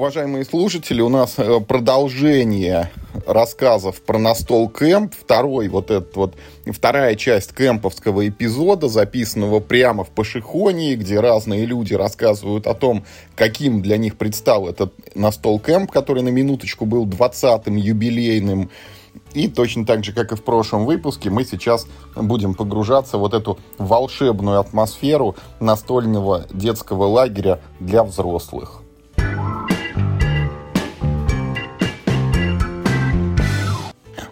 Уважаемые слушатели, у нас э, продолжение рассказов про настол кэмп. Второй вот этот вот, вторая часть кэмповского эпизода, записанного прямо в Пашихонии, где разные люди рассказывают о том, каким для них предстал этот настол кэмп, который на минуточку был 20-м юбилейным. И точно так же, как и в прошлом выпуске, мы сейчас будем погружаться в вот эту волшебную атмосферу настольного детского лагеря для взрослых.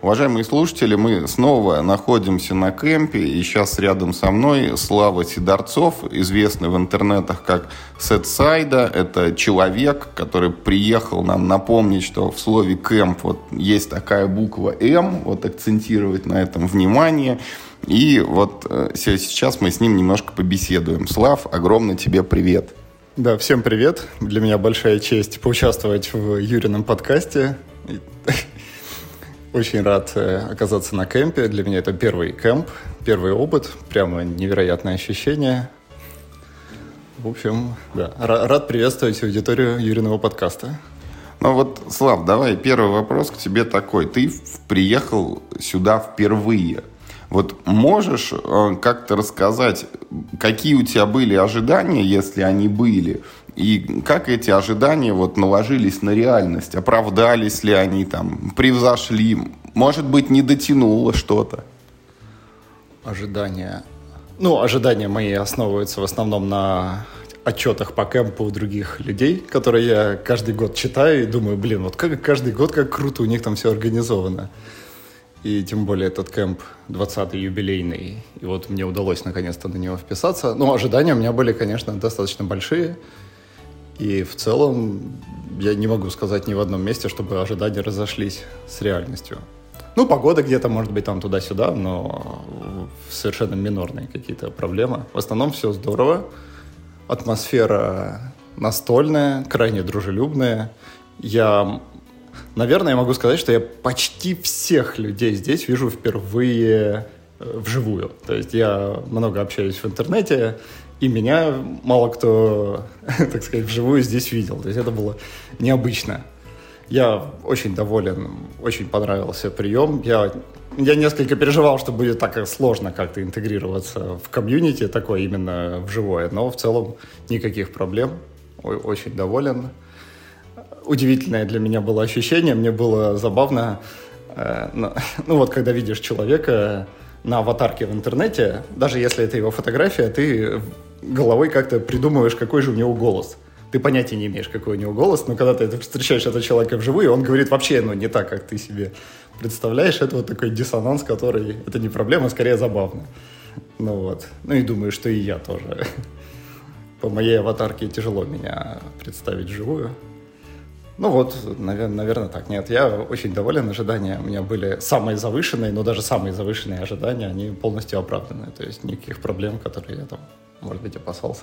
Уважаемые слушатели, мы снова находимся на кемпе, и сейчас рядом со мной Слава Сидорцов, известный в интернетах как Сетсайда. Это человек, который приехал нам напомнить, что в слове кемп вот есть такая буква М, вот акцентировать на этом внимание. И вот э, сейчас мы с ним немножко побеседуем. Слав, огромный тебе привет. Да, всем привет. Для меня большая честь поучаствовать в Юрином подкасте. Очень рад э, оказаться на кемпе. Для меня это первый кемп, первый опыт. Прямо невероятное ощущение. В общем, да, рад приветствовать аудиторию Юриного подкаста. Ну вот, Слав, давай первый вопрос к тебе такой. Ты приехал сюда впервые. Вот можешь э, как-то рассказать, какие у тебя были ожидания, если они были, и как эти ожидания вот наложились на реальность? Оправдались ли они там, превзошли? Может быть, не дотянуло что-то? Ожидания. Ну, ожидания мои основываются в основном на отчетах по кемпу у других людей, которые я каждый год читаю и думаю, блин, вот как каждый год, как круто у них там все организовано. И тем более этот кемп 20-й юбилейный. И вот мне удалось наконец-то на него вписаться. Ну, ожидания у меня были, конечно, достаточно большие. И в целом я не могу сказать ни в одном месте, чтобы ожидания разошлись с реальностью. Ну, погода где-то, может быть, там туда-сюда, но совершенно минорные какие-то проблемы. В основном все здорово. Атмосфера настольная, крайне дружелюбная. Я, наверное, я могу сказать, что я почти всех людей здесь вижу впервые э, вживую. То есть я много общаюсь в интернете, и меня мало кто, так сказать, вживую здесь видел. То есть это было необычно. Я очень доволен, очень понравился прием. Я, я несколько переживал, что будет так сложно как-то интегрироваться в комьюнити, такое именно вживое, но в целом никаких проблем. Очень доволен. Удивительное для меня было ощущение, мне было забавно, э, ну вот когда видишь человека на аватарке в интернете, даже если это его фотография, ты головой как-то придумываешь, какой же у него голос. Ты понятия не имеешь, какой у него голос, но когда ты встречаешь этого человека вживую, он говорит вообще ну, не так, как ты себе представляешь. Это вот такой диссонанс, который... Это не проблема, а скорее забавно. Ну вот. Ну и думаю, что и я тоже. По моей аватарке тяжело меня представить вживую. Ну вот, наверное, наверное так. Нет, я очень доволен. Ожидания у меня были самые завышенные, но даже самые завышенные ожидания, они полностью оправданы. То есть никаких проблем, которые я там может быть, опасался.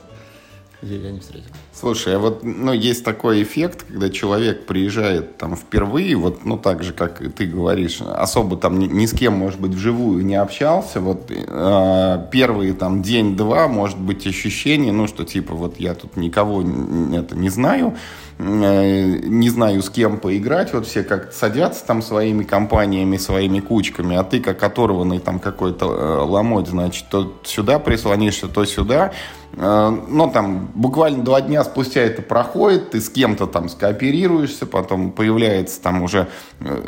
Я, я не встретил. Слушай, а вот ну, есть такой эффект, когда человек приезжает там впервые, вот, ну, так же, как ты говоришь, особо там ни, ни с кем, может быть, вживую не общался, вот э, первые там день-два, может быть, ощущение, ну, что типа вот я тут никого это не знаю, Э, не знаю, с кем поиграть, вот все как садятся там своими компаниями, своими кучками, а ты как оторванный там какой-то э, ломоть, значит, то сюда прислонишься, то сюда, но там буквально два дня спустя это проходит, ты с кем-то там скооперируешься, потом появляются там уже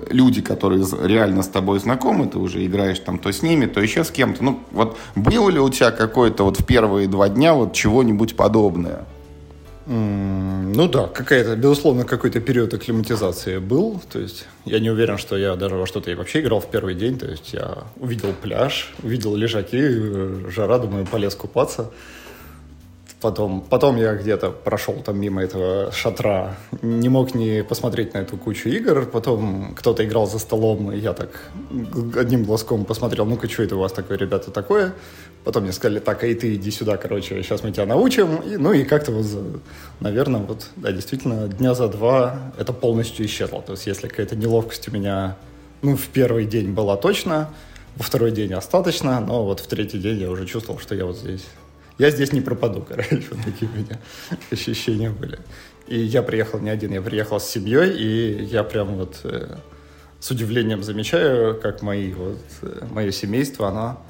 люди, которые реально с тобой знакомы, ты уже играешь там то с ними, то еще с кем-то. Ну, вот было ли у тебя какое-то вот в первые два дня вот чего-нибудь подобное? Ну да, какая-то, безусловно, какой-то период акклиматизации был. То есть я не уверен, что я даже во что-то вообще играл в первый день. То есть я увидел пляж, увидел лежаки, э, жара, думаю, полез купаться. Потом, потом я где-то прошел там мимо этого шатра, не мог не посмотреть на эту кучу игр. Потом кто-то играл за столом, и я так одним глазком посмотрел, ну-ка, что это у вас такое, ребята, такое? Потом мне сказали, так, эй, ты иди сюда, короче, сейчас мы тебя научим. И, ну и как-то вот, наверное, вот, да, действительно, дня за два это полностью исчезло. То есть если какая-то неловкость у меня, ну, в первый день была точно, во второй день остаточно, но вот в третий день я уже чувствовал, что я вот здесь я здесь не пропаду, короче, вот такие у меня ощущения были. И я приехал не один, я приехал с семьей, и я прям вот э, с удивлением замечаю, как мои, вот, э, мое семейство, оно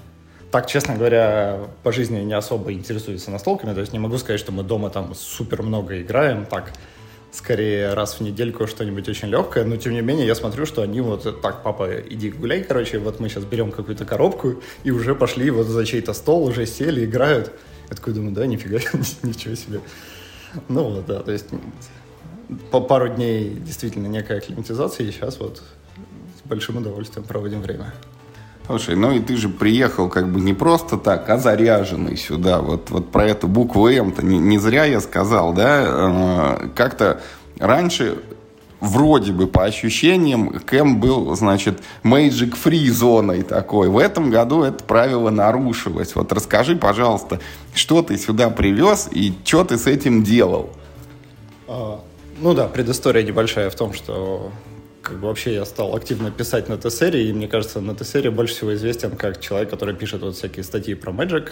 так, честно говоря, по жизни не особо интересуется настолками, то есть не могу сказать, что мы дома там супер много играем, так, скорее раз в недельку что-нибудь очень легкое, но тем не менее я смотрю, что они вот так, папа, иди гуляй, короче, вот мы сейчас берем какую-то коробку и уже пошли вот за чей-то стол, уже сели, играют. Я такой думаю, да, нифига, ничего себе. Ну вот, да, то есть по пару дней действительно некая акклиматизация, и сейчас вот с большим удовольствием проводим время. Слушай, ну и ты же приехал как бы не просто так, а заряженный сюда. Вот, вот про эту букву М-то не, не зря я сказал, да? Э, как-то раньше вроде бы по ощущениям Кэм был, значит, Magic Free зоной такой. В этом году это правило нарушилось. Вот расскажи, пожалуйста, что ты сюда привез и что ты с этим делал? А, ну да, предыстория небольшая в том, что как бы вообще я стал активно писать на Тессере, и мне кажется, на Тессере больше всего известен как человек, который пишет вот всякие статьи про Magic.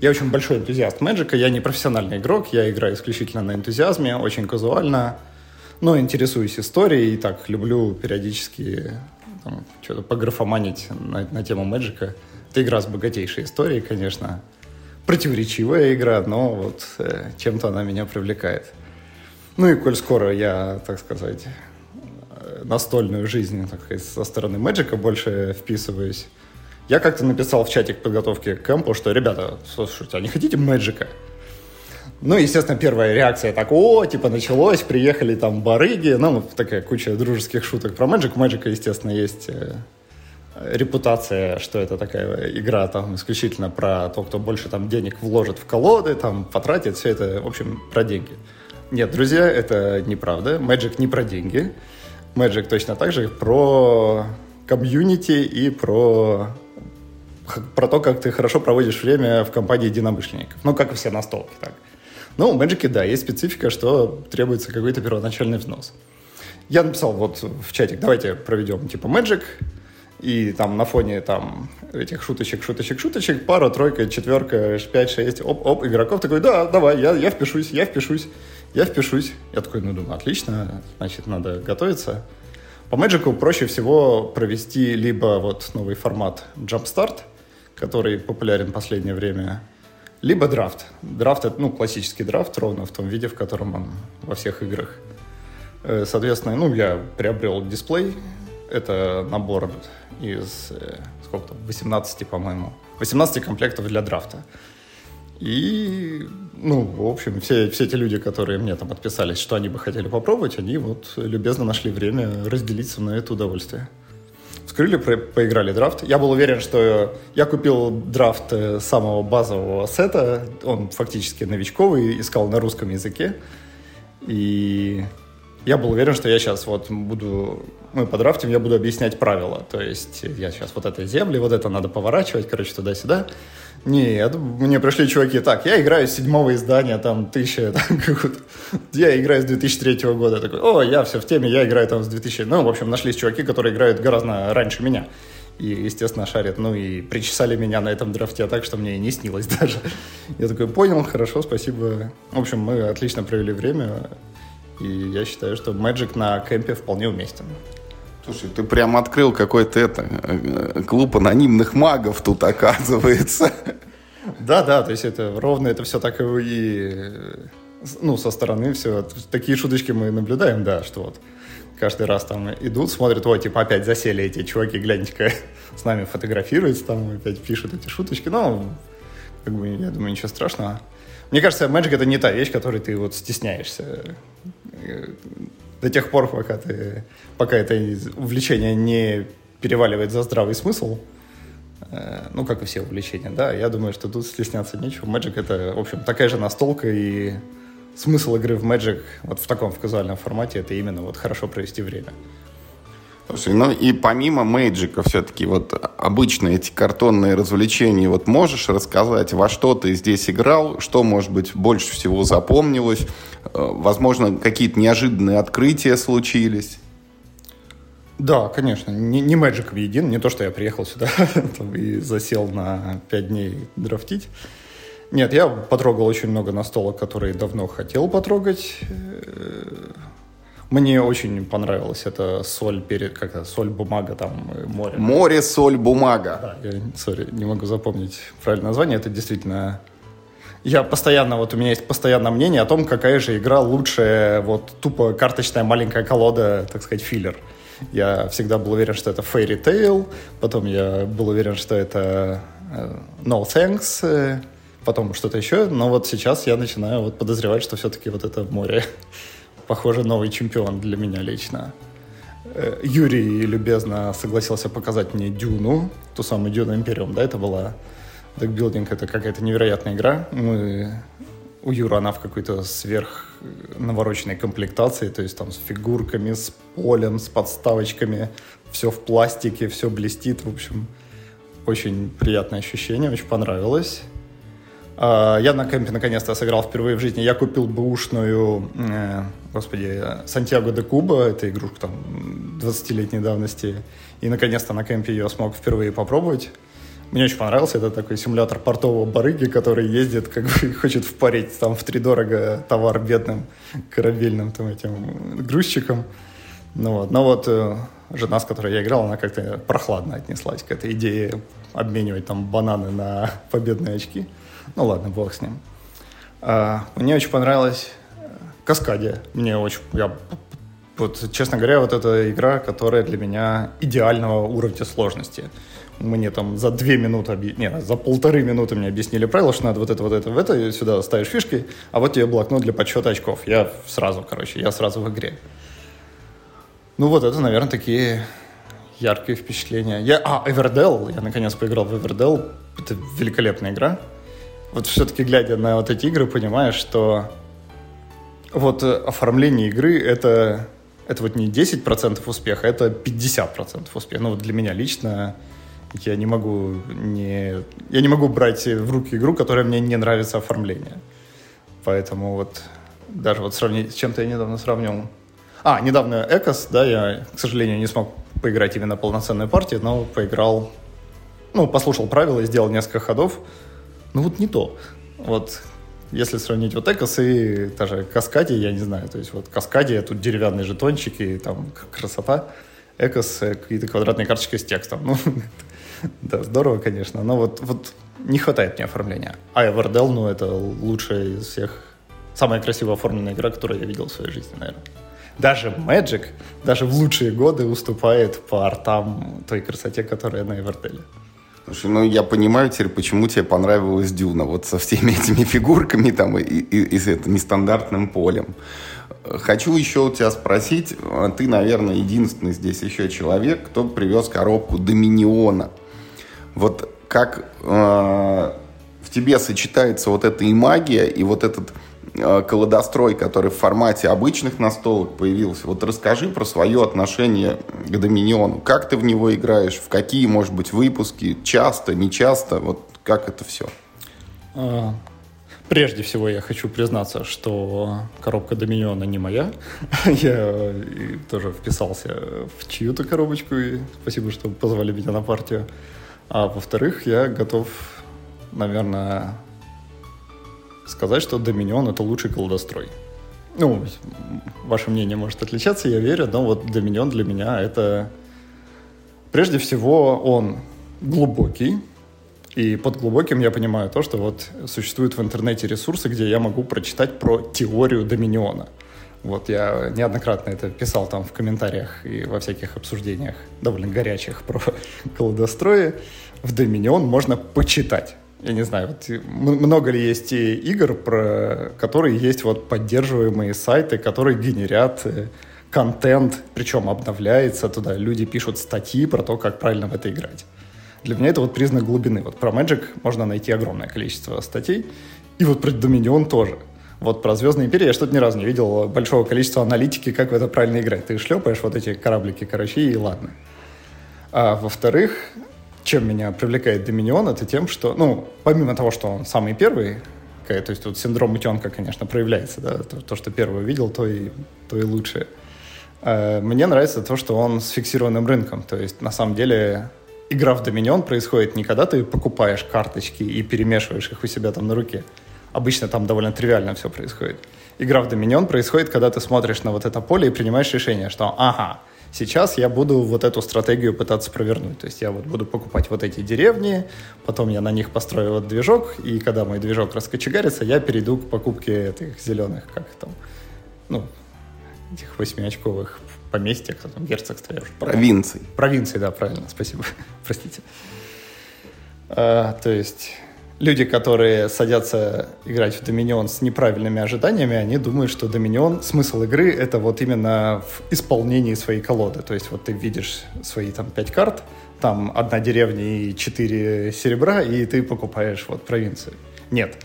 Я очень большой энтузиаст Magic, я не профессиональный игрок, я играю исключительно на энтузиазме, очень казуально, но интересуюсь историей и так люблю периодически там, что-то пографоманить на, на тему Magic. Это игра с богатейшей историей, конечно. Противоречивая игра, но вот э, чем-то она меня привлекает. Ну и коль скоро я, так сказать, настольную жизнь, так сказать, со стороны Мэджика больше вписываюсь. Я как-то написал в чатик подготовки к кемпу, что, ребята, слушайте, а не хотите Мэджика? Ну, естественно, первая реакция так, о, типа, началось, приехали там барыги, ну, такая куча дружеских шуток про Magic. У Magic, естественно, есть э, репутация, что это такая игра там исключительно про то, кто больше там денег вложит в колоды, там потратит, все это, в общем, про деньги. Нет, друзья, это неправда. Magic не про деньги. Magic точно так же про комьюнити и про, про то, как ты хорошо проводишь время в компании единомышленников. Ну, как и все настолки, так. Ну, в Magic, да, есть специфика, что требуется какой-то первоначальный взнос. Я написал вот в чатик, давайте проведем типа Magic, и там на фоне там этих шуточек, шуточек, шуточек, пара, тройка, четверка, пять, шесть, оп-оп, игроков такой, да, давай, я, я впишусь, я впишусь. Я впишусь. Я такой, ну, думаю, отлично, значит, надо готовиться. По Magic проще всего провести либо вот новый формат Jumpstart, который популярен в последнее время, либо драфт. Драфт — это, ну, классический драфт, ровно в том виде, в котором он во всех играх. Э, соответственно, ну, я приобрел дисплей. Это набор из, э, сколько там, 18, по-моему, 18 комплектов для драфта. И, ну, в общем, все, все те люди, которые мне там отписались, что они бы хотели попробовать, они вот любезно нашли время разделить со мной это удовольствие. Вскрыли, про- поиграли драфт. Я был уверен, что я купил драфт э, самого базового сета. Он фактически новичковый, искал на русском языке. И я был уверен, что я сейчас вот буду, мы по драфтам, я буду объяснять правила. То есть я сейчас вот это земли, вот это надо поворачивать, короче, туда-сюда. Нет, мне пришли чуваки, так, я играю с седьмого издания, там, тысяча, там, я играю с 2003 года, такой, о, я все в теме, я играю там с 2000, ну, в общем, нашлись чуваки, которые играют гораздо раньше меня, и, естественно, шарят, ну, и причесали меня на этом драфте так, что мне и не снилось даже. Я такой, понял, хорошо, спасибо. В общем, мы отлично провели время, и я считаю, что Magic на кемпе вполне уместен. Слушай, ты прям открыл какой-то это э, клуб анонимных магов тут оказывается. Да, да, то есть это ровно это все так и ну, со стороны все. Такие шуточки мы наблюдаем, да, что вот каждый раз там идут, смотрят, ой, типа опять засели эти чуваки, гляньте-ка, с нами фотографируются, там опять пишут эти шуточки. Ну, как бы, я думаю, ничего страшного. Мне кажется, Magic это не та вещь, которой ты вот стесняешься до тех пор, пока, ты, пока это увлечение не переваливает за здравый смысл, э, ну, как и все увлечения, да, я думаю, что тут стесняться нечего. Magic — это, в общем, такая же настолка, и смысл игры в Magic вот в таком в казуальном формате — это именно вот хорошо провести время. Слушай, ну и помимо Мэйджика все-таки вот обычно эти картонные развлечения, вот можешь рассказать, во что ты здесь играл, что, может быть, больше всего запомнилось, э, возможно, какие-то неожиданные открытия случились? Да, конечно. Не, не Magic един, не то, что я приехал сюда и засел на 5 дней драфтить. Нет, я потрогал очень много настолок, которые давно хотел потрогать. Мне очень понравилось это соль перед, как это, соль, бумага, там, море. Море, соль, бумага. Да, я, сори, не могу запомнить правильное название. Это действительно... Я постоянно, вот у меня есть постоянное мнение о том, какая же игра лучшая, вот тупо карточная маленькая колода, так сказать, филлер. Я всегда был уверен, что это Fairy Tail, потом я был уверен, что это э, No Thanks, э, потом что-то еще, но вот сейчас я начинаю вот подозревать, что все-таки вот это море похоже, новый чемпион для меня лично. Э, Юрий любезно согласился показать мне Дюну, ту самую Дюну Империум, да, это была декбилдинг, это какая-то невероятная игра. Мы, у Юры она в какой-то сверх навороченной комплектации, то есть там с фигурками, с полем, с подставочками, все в пластике, все блестит, в общем, очень приятное ощущение, очень понравилось. А, я на кемпе наконец-то сыграл впервые в жизни. Я купил бэушную, э, господи, Сантьяго де Куба, это игрушка там 20-летней давности. И наконец-то на кемпе ее смог впервые попробовать. Мне очень понравился. Это такой симулятор портового барыги, который ездит, как бы хочет впарить там в три дорого товар бедным корабельным там этим грузчикам. Ну вот. Но вот э, жена, с которой я играл, она как-то прохладно отнеслась к этой идее обменивать там бананы на победные очки. Ну ладно, бог с ним. А, мне очень понравилась э, Каскадия. Мне очень... Я, вот, честно говоря, вот эта игра, которая для меня идеального уровня сложности. Мне там за две минуты, объ... не, за полторы минуты мне объяснили правила, что надо вот это, вот это, в это, сюда ставишь фишки, а вот тебе блокнот для подсчета очков. Я сразу, короче, я сразу в игре. Ну вот это, наверное, такие яркие впечатления. Я, а, Эвердел, я наконец поиграл в Эвердел. Это великолепная игра вот все-таки глядя на вот эти игры, понимаешь, что вот э, оформление игры это, это вот не 10% успеха, это 50% успеха. Ну вот для меня лично я не могу не, я не могу брать в руки игру, которая мне не нравится оформление. Поэтому вот даже вот сравнить, с чем-то я недавно сравнил. А, недавно Экос, да, я, к сожалению, не смог поиграть именно полноценной партии, но поиграл, ну, послушал правила и сделал несколько ходов ну вот не то. Вот если сравнить вот Экос и даже Каскади, я не знаю, то есть вот Каскади, тут деревянные жетончики, там красота, Экос какие-то квадратные карточки с текстом. Ну, да, здорово, конечно, но вот, вот не хватает мне оформления. А Everdell, ну, это лучшая из всех, самая красиво оформленная игра, которую я видел в своей жизни, наверное. Даже Magic, даже в лучшие годы уступает по артам той красоте, которая на Everdell. Слушай, ну я понимаю теперь, почему тебе понравилась Дюна, вот со всеми этими фигурками там и, и, и с этим нестандартным полем. Хочу еще у тебя спросить, ты, наверное, единственный здесь еще человек, кто привез коробку Доминиона. Вот как э, в тебе сочетается вот эта и магия, и вот этот колодострой, который в формате обычных настолок появился. Вот расскажи про свое отношение к Доминиону. Как ты в него играешь? В какие, может быть, выпуски? Часто, не часто? Вот как это все? А, прежде всего я хочу признаться, что коробка Доминиона не моя. я тоже вписался в чью-то коробочку, и спасибо, что позвали меня на партию. А во-вторых, я готов, наверное, сказать, что Доминион — это лучший колдострой. Ну, ваше мнение может отличаться, я верю, но вот Доминион для меня — это... Прежде всего, он глубокий, и под глубоким я понимаю то, что вот существуют в интернете ресурсы, где я могу прочитать про теорию Доминиона. Вот я неоднократно это писал там в комментариях и во всяких обсуждениях довольно горячих про колдострои. В Доминион можно почитать я не знаю, вот, много ли есть игр, про которые есть вот поддерживаемые сайты, которые генерят э, контент, причем обновляется туда, люди пишут статьи про то, как правильно в это играть. Для меня это вот признак глубины. Вот про Magic можно найти огромное количество статей, и вот про Dominion тоже. Вот про Звездные империи я что-то ни разу не видел большого количества аналитики, как в это правильно играть. Ты шлепаешь вот эти кораблики, короче, и ладно. А во-вторых, чем меня привлекает Доминион, это тем, что, ну, помимо того, что он самый первый, то есть тут синдром утенка, конечно, проявляется, да, то, то что первый увидел, то и, то и лучше. Э, мне нравится то, что он с фиксированным рынком, то есть на самом деле игра в Доминион происходит не когда ты покупаешь карточки и перемешиваешь их у себя там на руке. Обычно там довольно тривиально все происходит. Игра в Доминион происходит, когда ты смотришь на вот это поле и принимаешь решение, что ага, сейчас я буду вот эту стратегию пытаться провернуть. То есть я вот буду покупать вот эти деревни, потом я на них построю вот движок, и когда мой движок раскочегарится, я перейду к покупке этих зеленых, как там, ну, этих восьмиочковых поместья, кто там, герцогство. Я уже Провинций. Провинции, да, правильно, спасибо. Простите. А, то есть люди, которые садятся играть в Доминион с неправильными ожиданиями, они думают, что Доминион, смысл игры — это вот именно в исполнении своей колоды. То есть вот ты видишь свои там пять карт, там одна деревня и четыре серебра, и ты покупаешь вот провинцию. Нет,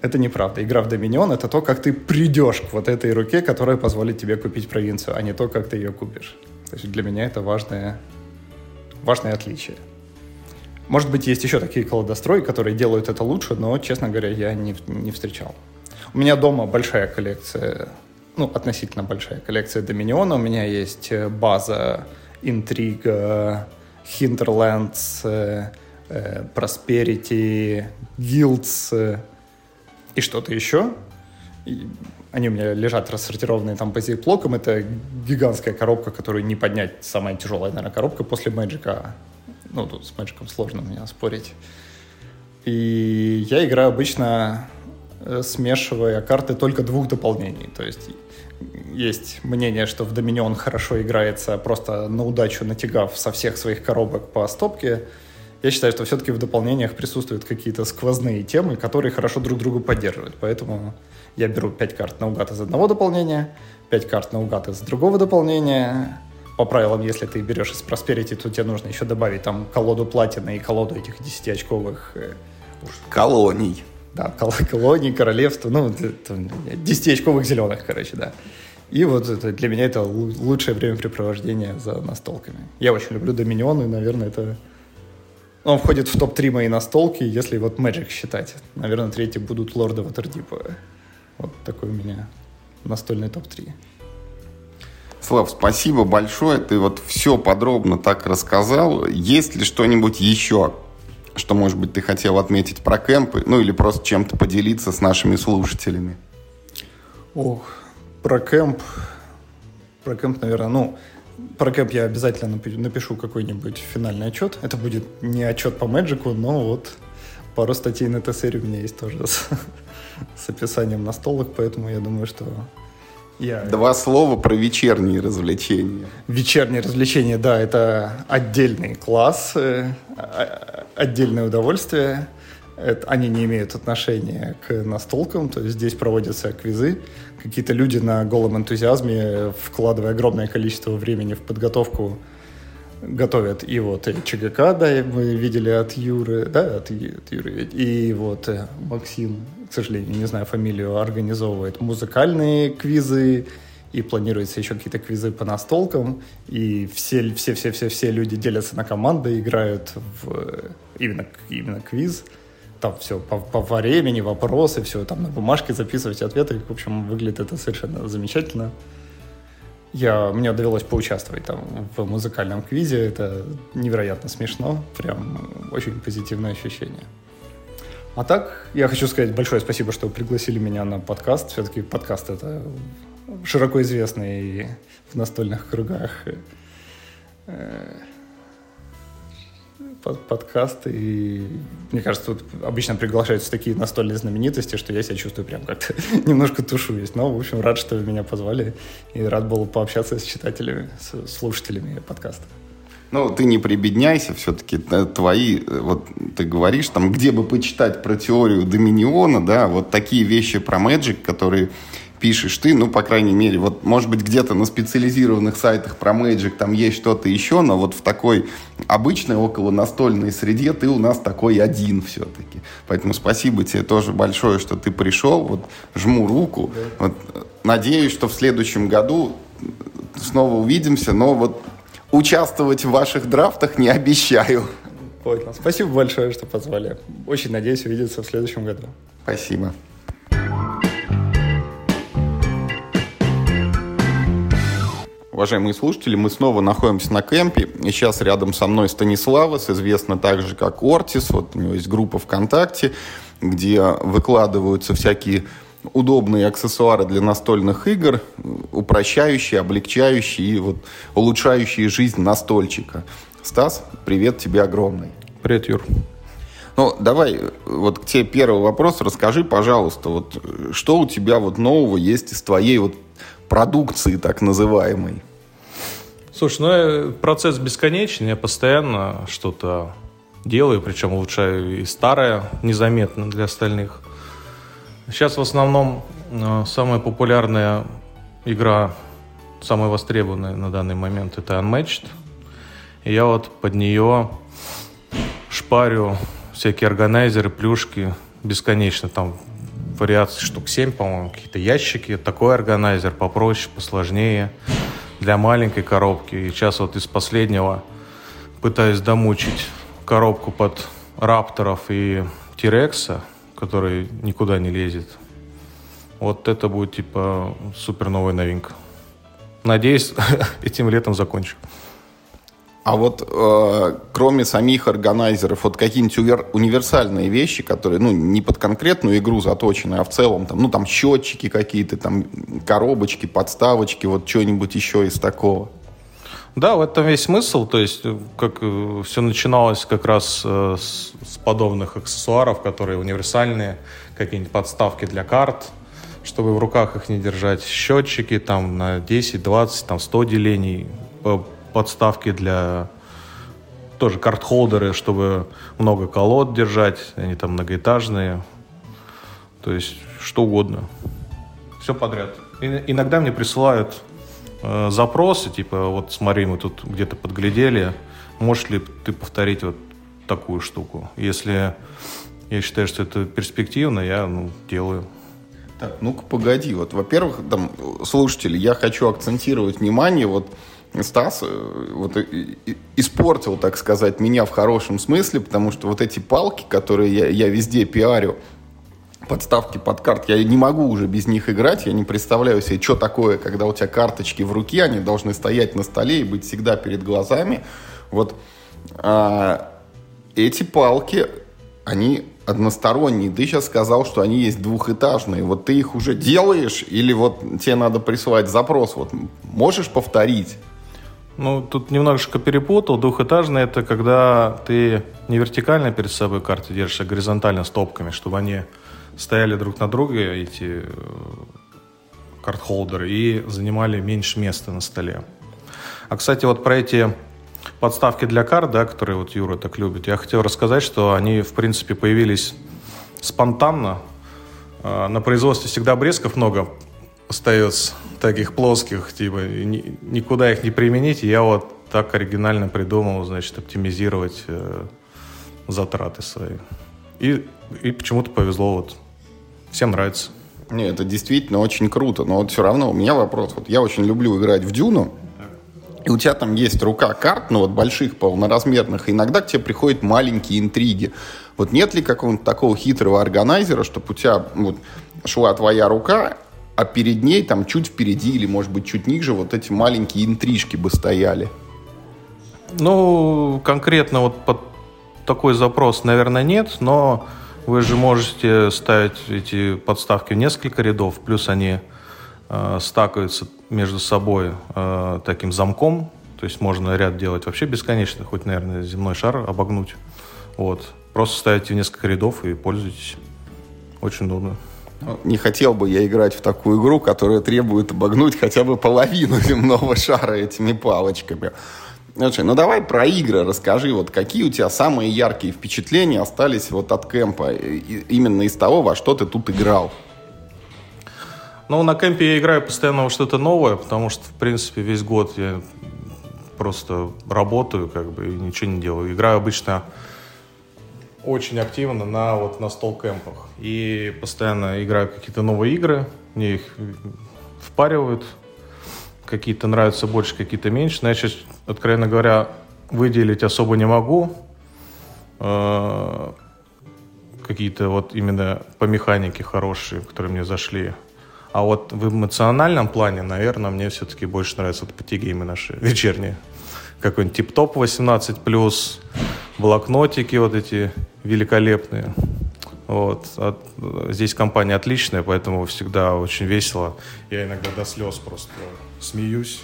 это неправда. Игра в Доминион — это то, как ты придешь к вот этой руке, которая позволит тебе купить провинцию, а не то, как ты ее купишь. То есть для меня это важное, важное отличие. Может быть, есть еще такие колодострои, которые делают это лучше, но, честно говоря, я не, не встречал. У меня дома большая коллекция, ну, относительно большая коллекция Доминиона. У меня есть э, база, интрига, Hinterlands, э, э, Prosperity, Guilds и что-то еще. И они у меня лежат рассортированные там по зиплокам. Это гигантская коробка, которую не поднять. Самая тяжелая, наверное, коробка после Magic. Ну, тут с Magic сложно меня спорить. И я играю обычно э, смешивая карты только двух дополнений. То есть есть мнение, что в Доминион хорошо играется просто на удачу натягав со всех своих коробок по стопке. Я считаю, что все-таки в дополнениях присутствуют какие-то сквозные темы, которые хорошо друг друга поддерживают. Поэтому я беру 5 карт наугад из одного дополнения, 5 карт наугад из другого дополнения, по правилам, если ты берешь из Prosperity, то тебе нужно еще добавить там колоду платины и колоду этих 10-очковых... Э, колоний. Да, кол колоний, королевства, ну, 10-очковых зеленых, короче, да. И вот это, для меня это лучшее времяпрепровождение за настолками. Я очень люблю Доминион, и, наверное, это... Он входит в топ-3 моей настолки, если вот Magic считать. Наверное, третьи будут Лорды Ватердипа. Вот такой у меня настольный топ-3. Слав, спасибо большое. Ты вот все подробно так рассказал. Есть ли что-нибудь еще, что, может быть, ты хотел отметить про кемпы, ну или просто чем-то поделиться с нашими слушателями? Ох, про кемп, про кемп, наверное, ну, про кемп я обязательно напишу какой-нибудь финальный отчет. Это будет не отчет по Мэджику, но вот пару статей на ТСР у меня есть тоже с, с описанием настолок, поэтому я думаю, что я... Два слова про вечерние развлечения. Вечерние развлечения, да, это отдельный класс, э, а, отдельное удовольствие. Это, они не имеют отношения к настолкам, то есть здесь проводятся квизы. Какие-то люди на голом энтузиазме, вкладывая огромное количество времени в подготовку, готовят и вот и ЧГК, да, мы видели от Юры, да, от, от Юры, и вот э, Максим к сожалению, не знаю фамилию, организовывает музыкальные квизы, и планируется еще какие-то квизы по настолкам, и все, все, все, все, все люди делятся на команды, играют в именно, именно квиз. Там все по, по времени, вопросы, все там на бумажке записывать ответы. В общем, выглядит это совершенно замечательно. Я, мне довелось поучаствовать там в музыкальном квизе. Это невероятно смешно. Прям очень позитивное ощущение. А так, я хочу сказать большое спасибо, что пригласили меня на подкаст. Все-таки подкаст это широко известный в настольных кругах э, подкаст. И мне кажется, тут обычно приглашаются такие настольные знаменитости, что я себя чувствую прям как-то немножко тушуюсь. Но, в общем, рад, что вы меня позвали. И рад был пообщаться с читателями, с слушателями подкаста. Ну, ты не прибедняйся, все-таки твои, вот ты говоришь, там, где бы почитать про теорию Доминиона, да, вот такие вещи про Magic, которые пишешь ты, ну, по крайней мере, вот, может быть, где-то на специализированных сайтах про Magic там есть что-то еще, но вот в такой обычной около настольной среде ты у нас такой один все-таки. Поэтому спасибо тебе тоже большое, что ты пришел, вот, жму руку, да. вот, надеюсь, что в следующем году снова увидимся, но вот участвовать в ваших драфтах не обещаю. Понял. Спасибо большое, что позвали. Очень надеюсь увидеться в следующем году. Спасибо. Уважаемые слушатели, мы снова находимся на кемпе. И сейчас рядом со мной Станиславас, известный также как Ортис. Вот у него есть группа ВКонтакте, где выкладываются всякие удобные аксессуары для настольных игр, упрощающие, облегчающие и вот улучшающие жизнь настольчика. Стас, привет тебе огромный. Привет, Юр. Ну, давай вот к тебе первый вопрос. Расскажи, пожалуйста, вот что у тебя вот нового есть из твоей вот продукции так называемой? Слушай, ну э, процесс бесконечный, я постоянно что-то делаю, причем улучшаю и старое незаметно для остальных. Сейчас в основном э, самая популярная игра, самая востребованная на данный момент, это Unmatched. И я вот под нее шпарю всякие органайзеры, плюшки бесконечно. Там вариаций штук 7, по-моему, какие-то ящики. Такой органайзер попроще, посложнее для маленькой коробки. И сейчас вот из последнего пытаюсь домучить коробку под рапторов и тирекса, который никуда не лезет. Вот это будет типа супер новая новинка. Надеюсь, этим летом закончу. А вот э, кроме самих органайзеров, вот какие-нибудь универсальные вещи, которые, ну, не под конкретную игру заточены, а в целом, там, ну, там, счетчики какие-то, там, коробочки, подставочки, вот что-нибудь еще из такого? Да, в этом весь смысл. То есть, э, как э, все начиналось как раз э, с, с подобных аксессуаров, которые универсальные, какие-нибудь подставки для карт, чтобы в руках их не держать, счетчики там на 10, 20, там 100 делений, подставки для тоже карт-холдеры, чтобы много колод держать, они там многоэтажные. То есть что угодно. Все подряд. И, иногда мне присылают э, запросы, типа, вот смотри, мы тут где-то подглядели, можешь ли ты повторить вот такую штуку? Если я считаю, что это перспективно, я ну, делаю. Так, ну-ка погоди. Вот, во-первых, там, слушатели, я хочу акцентировать внимание, вот Стас э, вот, испортил, так сказать, меня в хорошем смысле, потому что вот эти палки, которые я, я везде пиарю, подставки под карт, я не могу уже без них играть, я не представляю себе, что такое, когда у тебя карточки в руке, они должны стоять на столе и быть всегда перед глазами. Вот а, эти палки, они односторонние. Ты сейчас сказал, что они есть двухэтажные. Вот ты их уже делаешь или вот тебе надо присылать запрос? Вот можешь повторить? Ну, тут немножечко перепутал. Двухэтажный – это когда ты не вертикально перед собой карты держишь, а горизонтально стопками, чтобы они стояли друг на друге, эти э, карт-холдеры, и занимали меньше места на столе. А, кстати, вот про эти подставки для карт, да, которые вот Юра так любит, я хотел рассказать, что они, в принципе, появились спонтанно. Э, на производстве всегда обрезков много остается таких плоских, типа, ни, никуда их не применить. Я вот так оригинально придумал, значит, оптимизировать э, затраты свои. И, и почему-то повезло, вот. Всем нравится. Не, это действительно очень круто, но вот все равно у меня вопрос. Вот я очень люблю играть в Дюну, и у тебя там есть рука карт, ну вот больших, полноразмерных, и иногда к тебе приходят маленькие интриги. Вот нет ли какого-то такого хитрого органайзера, чтобы у тебя вот шла твоя рука, а перед ней, там, чуть впереди или, может быть, чуть ниже, вот эти маленькие интрижки бы стояли? Ну, конкретно вот под такой запрос, наверное, нет, но вы же можете ставить эти подставки в несколько рядов, плюс они э, стакаются между собой э, таким замком, то есть можно ряд делать вообще бесконечно, хоть, наверное, земной шар обогнуть. Вот. Просто ставите в несколько рядов и пользуйтесь. Очень удобно. Не хотел бы я играть в такую игру, которая требует обогнуть хотя бы половину земного шара этими палочками. Слушай, ну давай про игры расскажи, вот какие у тебя самые яркие впечатления остались вот от кемпа, именно из того, во что ты тут играл? Ну, на кемпе я играю постоянно во что-то новое, потому что, в принципе, весь год я просто работаю, как бы, и ничего не делаю. Играю обычно очень активно на вот на стол кемпах. И постоянно играю какие-то новые игры, мне их впаривают. Какие-то нравятся больше, какие-то меньше. Сейчас, откровенно говоря, выделить особо не могу. Какие-то вот именно по механике хорошие, которые мне зашли. А вот в эмоциональном плане, наверное, мне все-таки больше нравятся вот пятигеймы наши вечерние. Какой-нибудь тип-топ 18+, блокнотики вот эти великолепные. Вот. От, здесь компания отличная, поэтому всегда очень весело. Я иногда до слез просто смеюсь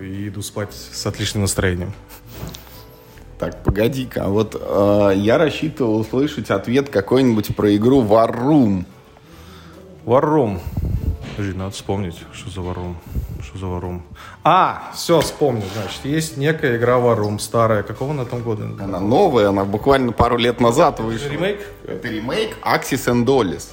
и иду спать с отличным настроением. Так, погоди-ка, а вот э, я рассчитывал услышать ответ какой-нибудь про игру War Room. War Room. Подожди, надо вспомнить, что за War Room. Что за War Room. А, все, вспомнил, значит. Есть некая игра War Room, старая. Какого на том года? Она новая, она буквально пару лет назад вышла. Ремейк? Это ремейк Axis and Dollis.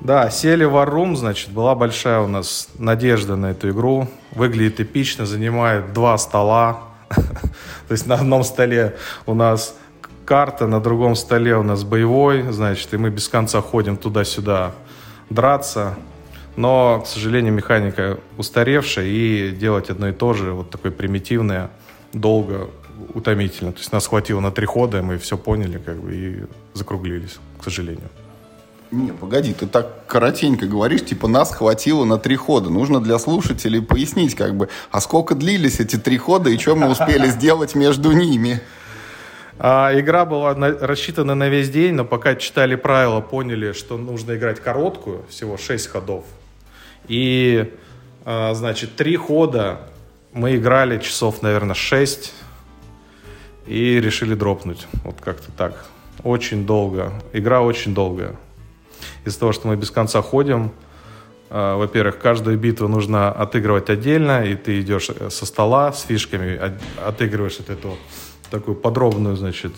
Да, сели в Room, значит, была большая у нас надежда на эту игру. Выглядит эпично, занимает два стола. То есть на одном столе у нас карта, на другом столе у нас боевой, значит, и мы без конца ходим туда-сюда драться. Но, к сожалению, механика устаревшая, и делать одно и то же, вот такое примитивное, долго, утомительно. То есть нас хватило на три хода, мы все поняли, как бы, и закруглились, к сожалению. Не, погоди, ты так коротенько говоришь, типа нас хватило на три хода. Нужно для слушателей пояснить, как бы, а сколько длились эти три хода и что мы успели сделать между ними? А, игра была на, рассчитана на весь день, но пока читали правила, поняли, что нужно играть короткую, всего 6 ходов. И, а, значит, три хода мы играли часов, наверное, 6 и решили дропнуть. Вот как-то так. Очень долго. Игра очень долгая из-за того, что мы без конца ходим. А, во-первых, каждую битву нужно отыгрывать отдельно, и ты идешь э, со стола с фишками, отыгрываешь вот эту такую подробную, значит,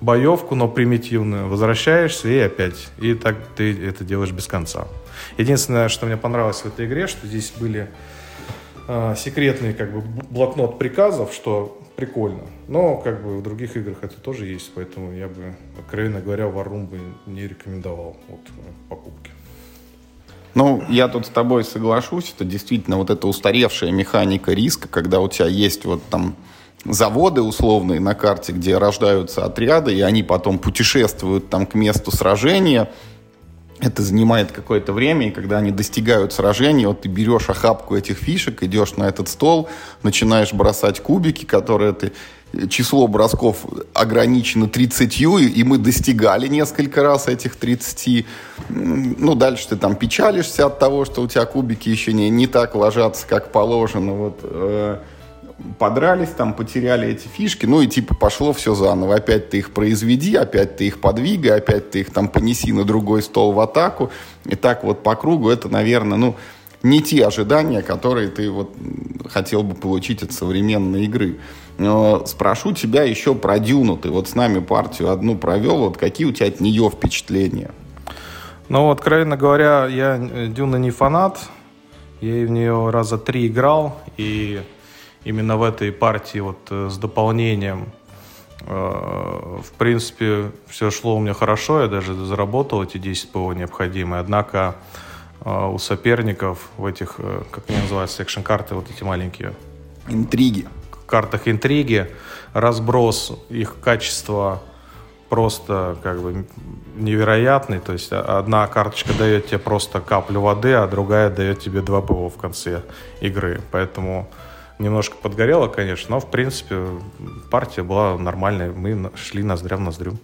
боевку, но примитивную, возвращаешься и опять. И так ты это делаешь без конца. Единственное, что мне понравилось в этой игре, что здесь были э, секретный как бы блокнот приказов, что прикольно. Но как бы в других играх это тоже есть, поэтому я бы, откровенно говоря, Варум бы не рекомендовал от э, покупки. Ну, я тут с тобой соглашусь, это действительно вот эта устаревшая механика риска, когда у тебя есть вот там заводы условные на карте, где рождаются отряды, и они потом путешествуют там к месту сражения, это занимает какое-то время, и когда они достигают сражения, вот ты берешь охапку этих фишек, идешь на этот стол, начинаешь бросать кубики, которые ты число бросков ограничено 30, и мы достигали несколько раз этих 30. Ну, дальше ты там печалишься от того, что у тебя кубики еще не, не так ложатся, как положено. Вот, э, подрались, там потеряли эти фишки, ну и типа пошло все заново. Опять ты их произведи, опять ты их подвигай, опять ты их там понеси на другой стол в атаку. И так вот по кругу это, наверное, ну, не те ожидания, которые ты вот хотел бы получить от современной игры. Но спрошу тебя еще про Дюну. Ты вот с нами партию одну провел. Вот какие у тебя от нее впечатления? Ну, откровенно говоря, я Дюна не фанат. Я в нее раза три играл. И именно в этой партии вот э, с дополнением э, в принципе, все шло у меня хорошо, я даже заработал эти 10 ПО необходимые, однако э, у соперников в этих, как они называются, секшн-карты, вот эти маленькие. Интриги. картах интриги, разброс их качества просто как бы невероятный. То есть одна карточка дает тебе просто каплю воды, а другая дает тебе два ПО в конце игры. Поэтому Немножко подгорело, конечно, но, в принципе, партия была нормальная. Мы шли ноздря в ноздрю.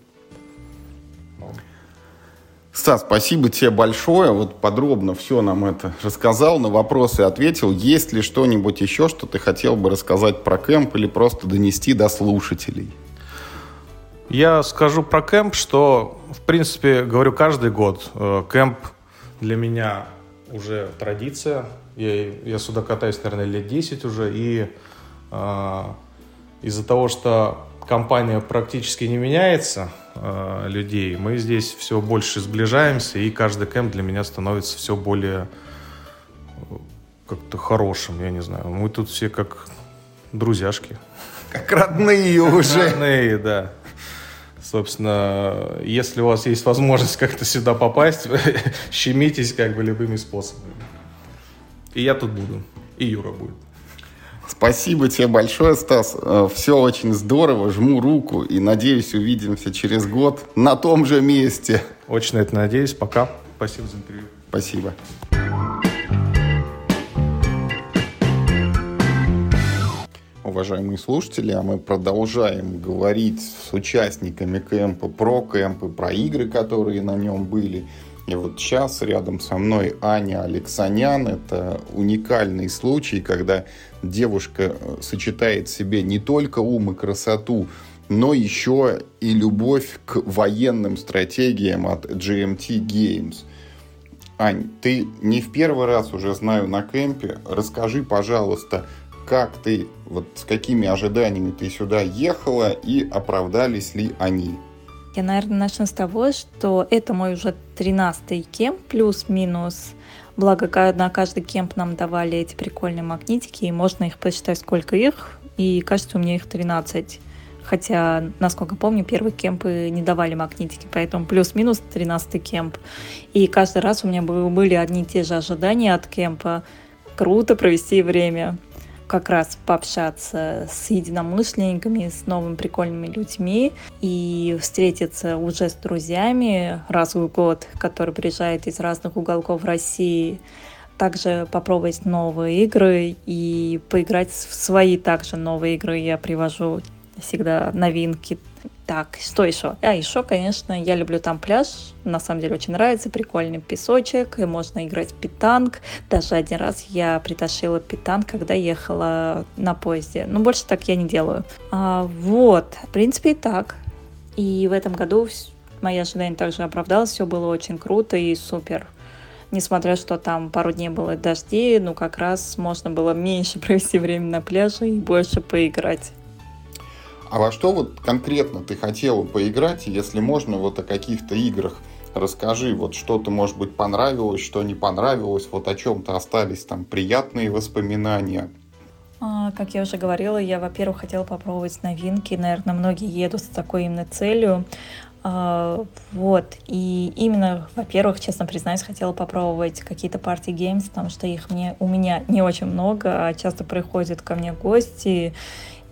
Стас, спасибо тебе большое. Вот подробно все нам это рассказал, на вопросы ответил. Есть ли что-нибудь еще, что ты хотел бы рассказать про кемп или просто донести до слушателей? Я скажу про кемп, что, в принципе, говорю каждый год. Э, кемп для меня уже традиция. Я, я сюда катаюсь, наверное, лет 10 уже, и э, из-за того, что компания практически не меняется э, людей, мы здесь все больше сближаемся, и каждый кемп для меня становится все более как-то хорошим, я не знаю. Мы тут все как друзьяшки. Как родные уже. Родные, да. Собственно, если у вас есть возможность как-то сюда попасть, щемитесь как бы любыми способами. И я тут буду. И Юра будет. Спасибо тебе большое, Стас. Э, Все очень здорово. Жму руку и надеюсь, увидимся через год на том же месте. Очень на это надеюсь. Пока. Спасибо за интервью. Спасибо. Уважаемые слушатели, а мы продолжаем говорить с участниками кемпа про кемпы, про игры, которые на нем были. И вот сейчас рядом со мной Аня Алексанян. Это уникальный случай, когда девушка э, сочетает в себе не только ум и красоту, но еще и любовь к военным стратегиям от GMT Games. Ань, ты не в первый раз уже знаю на кемпе. Расскажи, пожалуйста, как ты, вот с какими ожиданиями ты сюда ехала и оправдались ли они? Я, наверное, начну с того, что это мой уже 13-й кемп, плюс-минус. Благо, на каждый кемп нам давали эти прикольные магнитики, и можно их посчитать, сколько их. И кажется, у меня их 13. Хотя, насколько помню, первые кемпы не давали магнитики, поэтому плюс-минус 13 кемп. И каждый раз у меня были одни и те же ожидания от кемпа. Круто провести время как раз пообщаться с единомышленниками, с новыми прикольными людьми и встретиться уже с друзьями раз в год, которые приезжают из разных уголков России. Также попробовать новые игры и поиграть в свои также новые игры. Я привожу всегда новинки. Так, что еще? А, еще, конечно, я люблю там пляж. На самом деле очень нравится. Прикольный песочек. И можно играть в питанг. Даже один раз я притащила питанг, когда ехала на поезде. Но больше так я не делаю. А, вот, в принципе, и так. И в этом году мои ожидания также оправдалось. Все было очень круто и супер несмотря что там пару дней было дождей, ну как раз можно было меньше провести время на пляже и больше поиграть. А во что вот конкретно ты хотела поиграть, если можно, вот о каких-то играх расскажи, вот что-то, может быть, понравилось, что не понравилось, вот о чем-то остались там приятные воспоминания. А, как я уже говорила, я, во-первых, хотела попробовать новинки. Наверное, многие едут с такой именно целью. А, вот. И именно, во-первых, честно признаюсь, хотела попробовать какие-то партии геймс, потому что их мне, у меня не очень много, а часто приходят ко мне гости,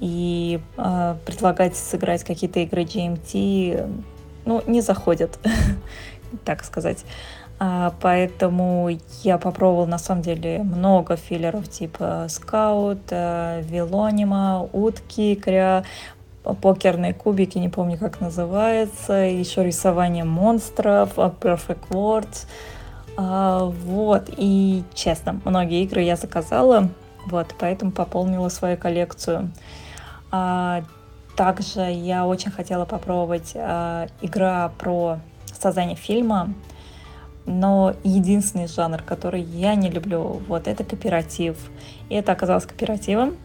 и э, предлагать сыграть какие-то игры GMT, ну, не заходят, так сказать. А, поэтому я попробовала на самом деле много филлеров типа Скаут, э, Вилонима, Утки, Кря, покерные кубики, не помню как называется, еще рисование монстров, Perfect Words. А, вот, и честно, многие игры я заказала, вот, поэтому пополнила свою коллекцию. А, также я очень хотела попробовать а, игра про создание фильма, но единственный жанр, который я не люблю, вот это кооператив. И это оказалось кооперативом.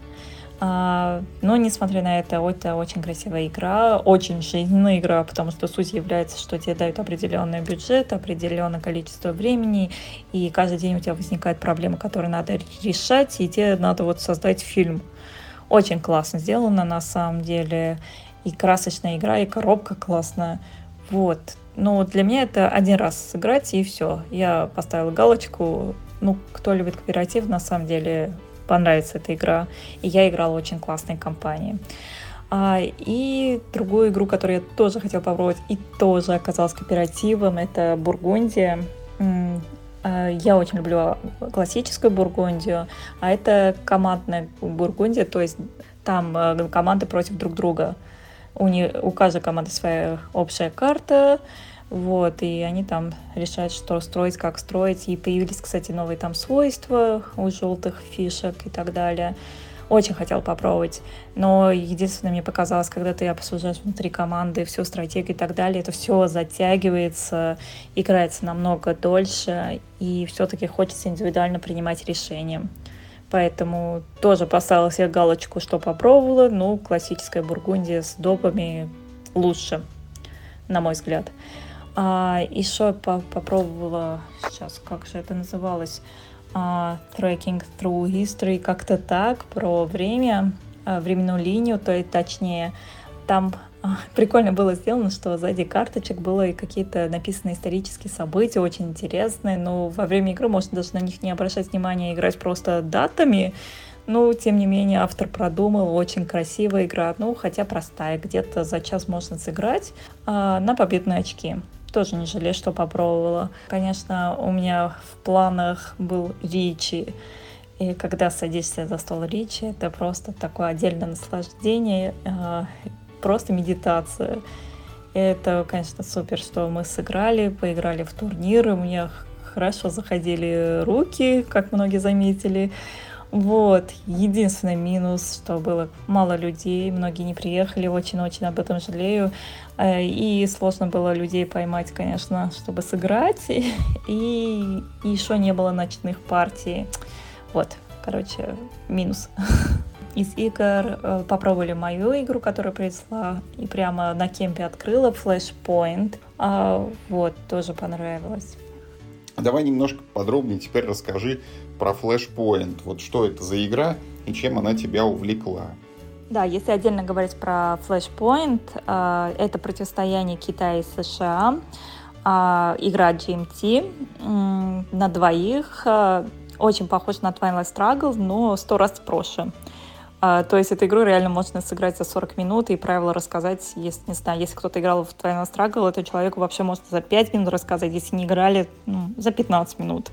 А, но, несмотря на это, это очень красивая игра, очень жизненная игра, потому что суть является, что тебе дают определенный бюджет, определенное количество времени, и каждый день у тебя возникает проблема, которую надо решать, и тебе надо вот создать фильм. Очень классно сделано на самом деле. И красочная игра, и коробка классная. Вот. Но для меня это один раз сыграть, и все. Я поставила галочку. Ну, кто любит кооператив, на самом деле понравится эта игра. И я играла в очень классной компании. А, и другую игру, которую я тоже хотела попробовать, и тоже оказалась кооперативом, это Бургундия. Э, я очень люблю классическую Бургундию, а это командная Бургундия, то есть там э, команды против друг друга. У, не, у каждой команды своя общая карта, вот, и они там решают, что строить, как строить. И появились, кстати, новые там свойства у желтых фишек и так далее. Очень хотел попробовать. Но единственное, мне показалось, когда ты обсуждаешь внутри команды всю стратегию и так далее, это все затягивается, играется намного дольше, и все-таки хочется индивидуально принимать решения. Поэтому тоже поставила себе галочку, что попробовала. Ну, классическая Бургундия с допами лучше, на мой взгляд. А, еще по попробовала, сейчас, как же это называлось, Tracking Through History, как-то так, про время, uh, временную линию, то есть точнее, там uh, прикольно было сделано, что сзади карточек было и какие-то написаны исторические события, очень интересные, но во время игры можно даже на них не обращать внимания, играть просто датами, ну, тем не менее, автор продумал, очень красивая игра, ну, хотя простая, где-то за час можно сыграть а, на победные очки тоже не жалею, что попробовала. Конечно, у меня в планах был Ричи. И когда садишься за стол речи, это просто такое отдельное наслаждение, э, просто медитация. И это, конечно, супер, что мы сыграли, поиграли в турниры, у меня хорошо заходили руки, как многие заметили. Вот, единственный минус, что было мало людей, многие не приехали, очень-очень об этом жалею. Э, и сложно было людей поймать, конечно, чтобы сыграть. И, еще не было ночных партий. Вот, короче, минус. Из игр э, попробовали мою игру, которую принесла, и прямо на кемпе открыла Flashpoint. А, вот, тоже понравилось. Давай немножко подробнее теперь расскажи про Flashpoint. Вот что это за игра и чем она тебя увлекла? Да, если отдельно говорить про Flashpoint, э, это противостояние Китая и США, э, игра GMT на двоих, э, очень похож на Twilight Struggle, но сто раз проще. То есть эту игру реально можно сыграть за 40 минут и правила рассказать, если, не знаю, если кто-то играл в Twilight Struggle, это человеку вообще можно за 5 минут рассказать, если не играли, ну, за 15 минут.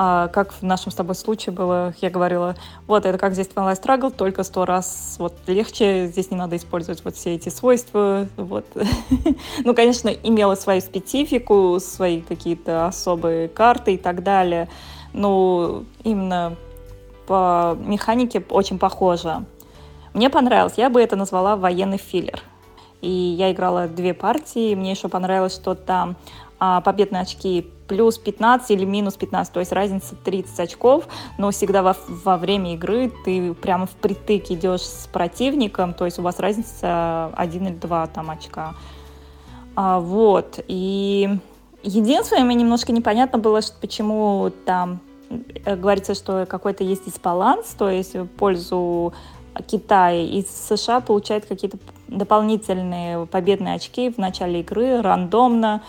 А как в нашем с тобой случае было, я говорила, вот это как здесь Twilight Struggle, только сто раз вот легче, здесь не надо использовать вот все эти свойства, вот. ну, конечно, имела свою специфику, свои какие-то особые карты и так далее, но именно по механике очень похоже. Мне понравилось, я бы это назвала военный филлер. И я играла две партии, мне еще понравилось, что там а, победные очки плюс 15 или минус 15, то есть разница 30 очков, но всегда во, во время игры ты прямо впритык идешь с противником, то есть у вас разница 1 или 2 там очка. А, вот, и единственное, мне немножко непонятно было, что, почему там э, говорится, что какой-то есть дисбаланс, то есть в пользу Китая и США получают какие-то дополнительные победные очки в начале игры рандомно.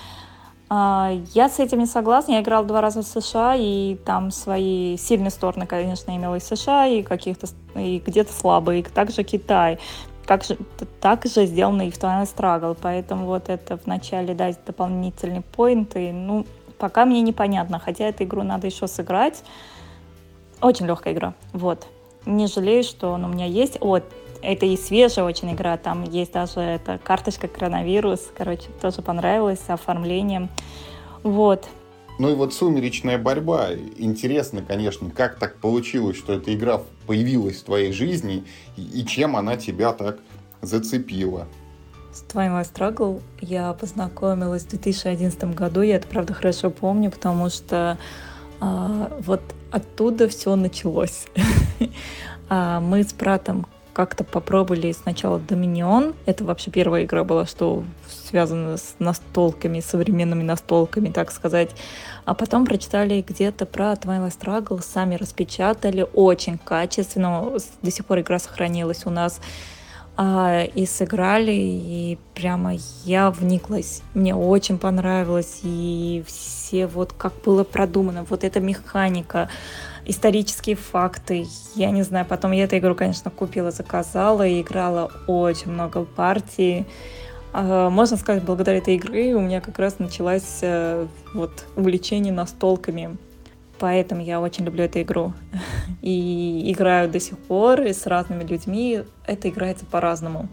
А, я с этим не согласна. Я играла два раза в США, и там свои сильные стороны, конечно, имела и США, и каких-то и где-то слабые, и также Китай. Как же, так же сделано и в Twilight Struggle, поэтому вот это вначале дать дополнительные поинты, ну, пока мне непонятно, хотя эту игру надо еще сыграть. Очень легкая игра, вот. Не жалею, что он у меня есть. Вот, это и свежая очень игра, там есть даже эта карточка коронавирус, короче, тоже понравилось с оформлением. Вот. Ну и вот «Сумеречная борьба». Интересно, конечно, как так получилось, что эта игра появилась в твоей жизни, и чем она тебя так зацепила? С Twilight Struggle я познакомилась в 2011 году, я это, правда, хорошо помню, потому что а, вот оттуда все началось. а, мы с братом как-то попробовали сначала Доминион. Это вообще первая игра была, что связано с настолками, современными настолками, так сказать. А потом прочитали где-то про Twilight Struggle, сами распечатали, очень качественно. До сих пор игра сохранилась у нас. А, и сыграли, и прямо я вниклась. Мне очень понравилось, и все вот как было продумано, вот эта механика, исторические факты. Я не знаю, потом я эту игру, конечно, купила, заказала и играла очень много партий. А, можно сказать, благодаря этой игре у меня как раз началось э, вот увлечение настолками. Поэтому я очень люблю эту игру. И играю до сих пор и с разными людьми. Это играется по-разному.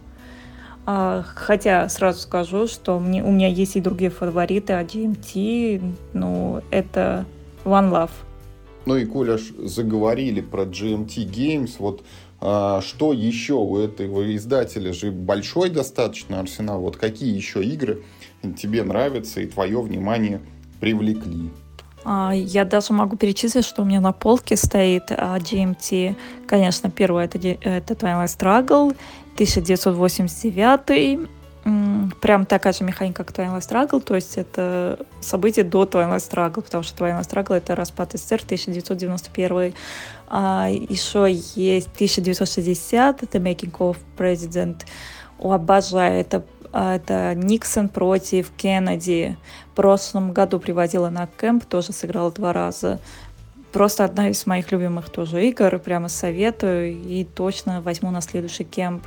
А, хотя сразу скажу, что мне, у меня есть и другие фавориты, а GMT, ну, это One Love. Ну и, Коля, заговорили про GMT Games, вот а, что еще у этого издателя же большой достаточно арсенал? Вот какие еще игры тебе нравятся и твое внимание привлекли? А, я даже могу перечислить, что у меня на полке стоит а, GMT. Конечно, первое это, это Twilight Struggle, 1989 прям такая же механика, как Twilight Struggle, то есть это событие до Twilight Struggle, потому что Twilight Struggle — это распад СССР 1991. А еще есть 1960, это Making of President. О, обожаю, это, а, это Никсон против Кеннеди. В прошлом году приводила на кемп, тоже сыграла два раза. Просто одна из моих любимых тоже игр, прямо советую, и точно возьму на следующий кемп.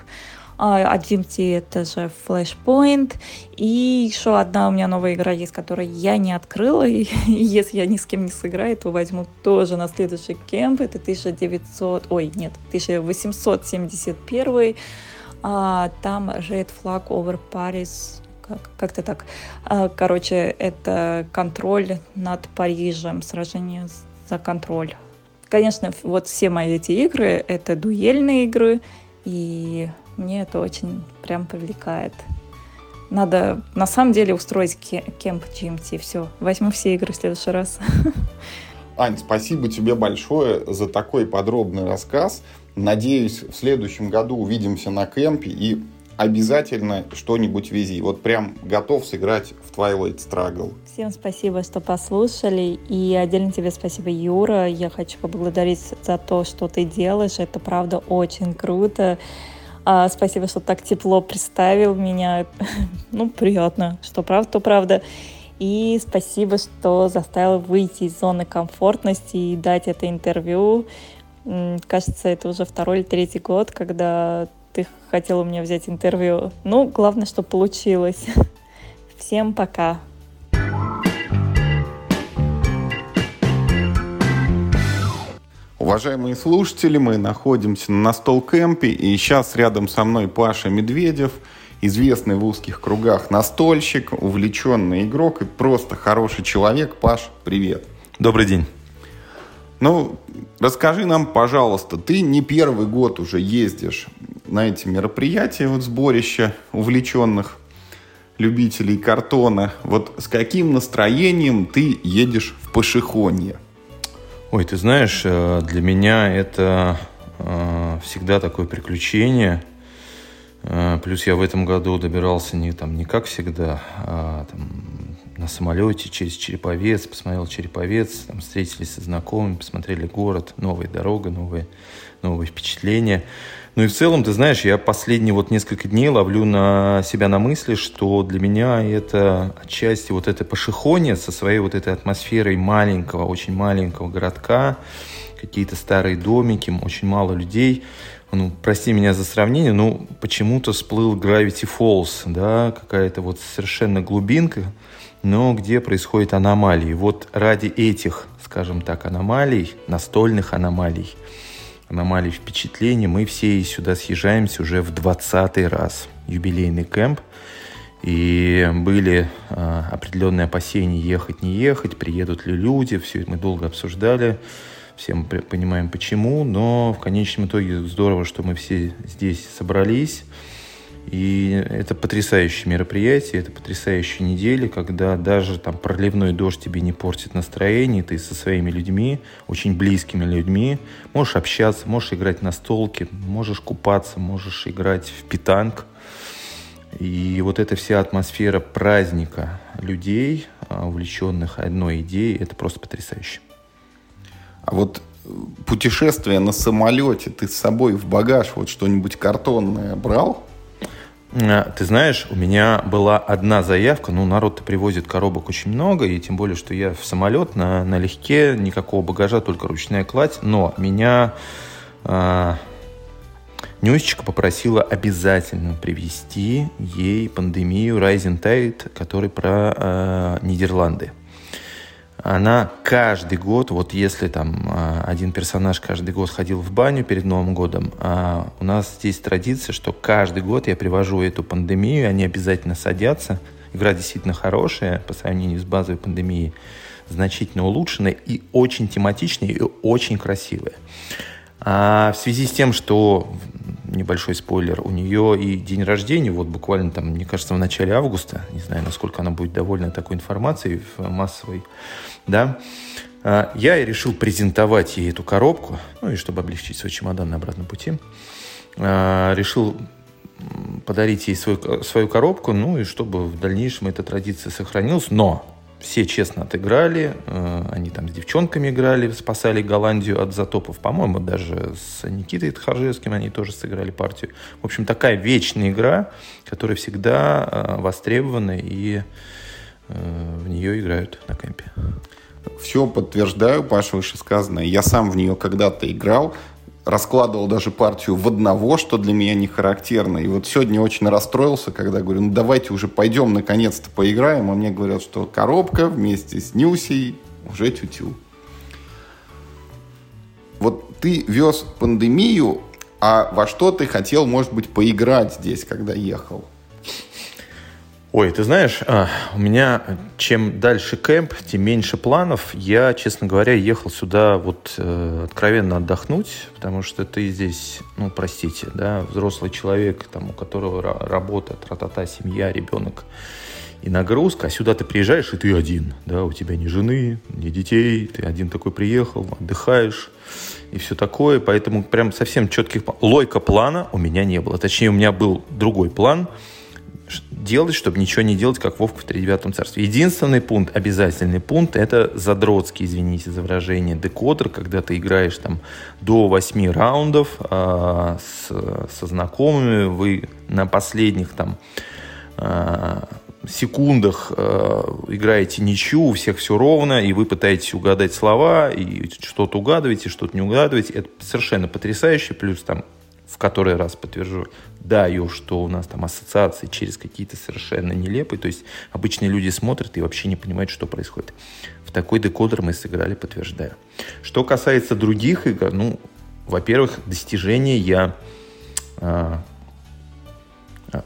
DMT это же Flashpoint. И еще одна у меня новая игра есть, которую я не открыла. И если я ни с кем не сыграю, то возьму тоже на следующий кемп. Это 1900... Ой, нет, 1871. А, там Red Flag Over Paris как- как-то так. А, короче, это контроль над Парижем, сражение за контроль. Конечно, вот все мои эти игры — это дуэльные игры, и мне это очень прям привлекает. Надо на самом деле устроить кемп GMT. Все, возьму все игры в следующий раз. Ань, спасибо тебе большое за такой подробный рассказ. Надеюсь, в следующем году увидимся на кемпе и обязательно что-нибудь вези. Вот прям готов сыграть в Twilight Struggle. Всем спасибо, что послушали. И отдельно тебе спасибо, Юра. Я хочу поблагодарить за то, что ты делаешь. Это правда очень круто. А, спасибо, что так тепло представил меня. ну, приятно. Что правда, то правда. И спасибо, что заставил выйти из зоны комфортности и дать это интервью. Кажется, это уже второй или третий год, когда ты хотел у меня взять интервью. Ну, главное, что получилось. Всем пока. Уважаемые слушатели, мы находимся на Настол Кемпе, и сейчас рядом со мной Паша Медведев, известный в узких кругах настольщик, увлеченный игрок и просто хороший человек. Паш, привет. Добрый день. Ну, расскажи нам, пожалуйста, ты не первый год уже ездишь на эти мероприятия, вот сборища увлеченных любителей картона. Вот с каким настроением ты едешь в Пашихонье? Ой, ты знаешь, э, для меня это э, всегда такое приключение. Э, плюс я в этом году добирался не, там, не как всегда, а там, на самолете через Череповец, посмотрел Череповец, там, встретились со знакомыми, посмотрели город, новая дорога, новые, новые впечатления. Ну и в целом, ты знаешь, я последние вот несколько дней ловлю на себя на мысли, что для меня это отчасти вот это Пашихоне со своей вот этой атмосферой маленького, очень маленького городка, какие-то старые домики, очень мало людей. Ну, прости меня за сравнение, но почему-то всплыл Gravity Falls, да, какая-то вот совершенно глубинка, но где происходят аномалии. Вот ради этих, скажем так, аномалий, настольных аномалий, аномалий впечатлений, мы все сюда съезжаемся уже в 20 раз. Юбилейный кемп. И были э, определенные опасения, ехать, не ехать, приедут ли люди. Все это мы долго обсуждали. Все мы понимаем почему. Но в конечном итоге здорово, что мы все здесь собрались. И это потрясающее мероприятие, это потрясающая неделя, когда даже там проливной дождь тебе не портит настроение, ты со своими людьми, очень близкими людьми, можешь общаться, можешь играть на столке, можешь купаться, можешь играть в питанг. И вот эта вся атмосфера праздника людей, а, увлеченных одной идеей, это просто потрясающе. А вот путешествие на самолете, ты с собой в багаж вот что-нибудь картонное брал? Э, ты знаешь, у меня была одна заявка, ну, народ-то привозит коробок очень много, и тем более, что я в самолет на, налегке, никакого багажа, только ручная кладь, но меня э, Нюсечка попросила обязательно привезти ей пандемию Rising Tide, который про э, Нидерланды она каждый год, вот если там а, один персонаж каждый год ходил в баню перед Новым годом, а у нас здесь традиция, что каждый год я привожу эту пандемию, они обязательно садятся. Игра действительно хорошая по сравнению с базовой пандемией, значительно улучшенная и очень тематичная и очень красивая. А в связи с тем, что небольшой спойлер, у нее и день рождения, вот буквально там, мне кажется, в начале августа, не знаю, насколько она будет довольна такой информацией массовой, да, а, я и решил презентовать ей эту коробку, ну и чтобы облегчить свой чемодан на обратном пути, а, решил подарить ей свой, свою коробку, ну и чтобы в дальнейшем эта традиция сохранилась, но все честно отыграли, э, они там с девчонками играли, спасали Голландию от затопов, по-моему, даже с Никитой Тхаржевским они тоже сыграли партию. В общем, такая вечная игра, которая всегда э, востребована и э, в нее играют на кемпе. Все подтверждаю, Паша, вышесказанное. Я сам в нее когда-то играл. Раскладывал даже партию в одного, что для меня не характерно. И вот сегодня очень расстроился, когда говорю, ну давайте уже пойдем наконец-то поиграем. А мне говорят, что коробка вместе с Нюсей уже тютю. Вот ты вез пандемию, а во что ты хотел, может быть, поиграть здесь, когда ехал? Ой, ты знаешь, а, у меня чем дальше кемп, тем меньше планов. Я, честно говоря, ехал сюда вот э, откровенно отдохнуть, потому что ты здесь, ну, простите, да, взрослый человек, там, у которого работа, тра-та-та, семья, ребенок и нагрузка, а сюда ты приезжаешь, и ты один, да, у тебя ни жены, ни детей, ты один такой приехал, отдыхаешь и все такое, поэтому прям совсем четких... Лойка плана у меня не было, точнее, у меня был другой план – делать, чтобы ничего не делать, как Вовка в тридевятом царстве. Единственный пункт, обязательный пункт, это задротский, извините за выражение, декодер, когда ты играешь там до 8 раундов э, с, со знакомыми, вы на последних там э, секундах э, играете ничью, у всех все ровно, и вы пытаетесь угадать слова, и что-то угадываете, что-то не угадываете. Это совершенно потрясающе, плюс там в который раз подтвержу, даю, что у нас там ассоциации через какие-то совершенно нелепые, то есть обычные люди смотрят и вообще не понимают, что происходит. В такой декодер мы сыграли, подтверждаю. Что касается других игр, ну, во-первых, достижения я, а,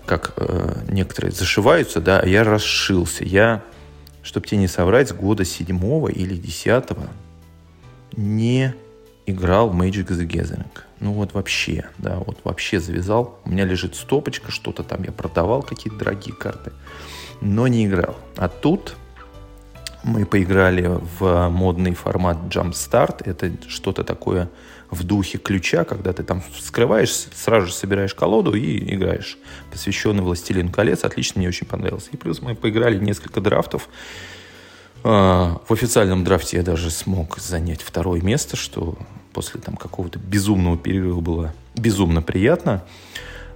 как а, некоторые зашиваются, да, я расшился. Я, чтобы тебе не соврать, с года седьмого или десятого не играл в Magic the Gathering. Ну вот вообще, да, вот вообще завязал. У меня лежит стопочка, что-то там я продавал, какие-то дорогие карты, но не играл. А тут мы поиграли в модный формат Jumpstart. Это что-то такое в духе ключа, когда ты там вскрываешь, сразу же собираешь колоду и играешь. Посвященный «Властелин колец». Отлично, мне очень понравился. И плюс мы поиграли несколько драфтов. А, в официальном драфте я даже смог занять второе место, что после там какого-то безумного перерыва было безумно приятно.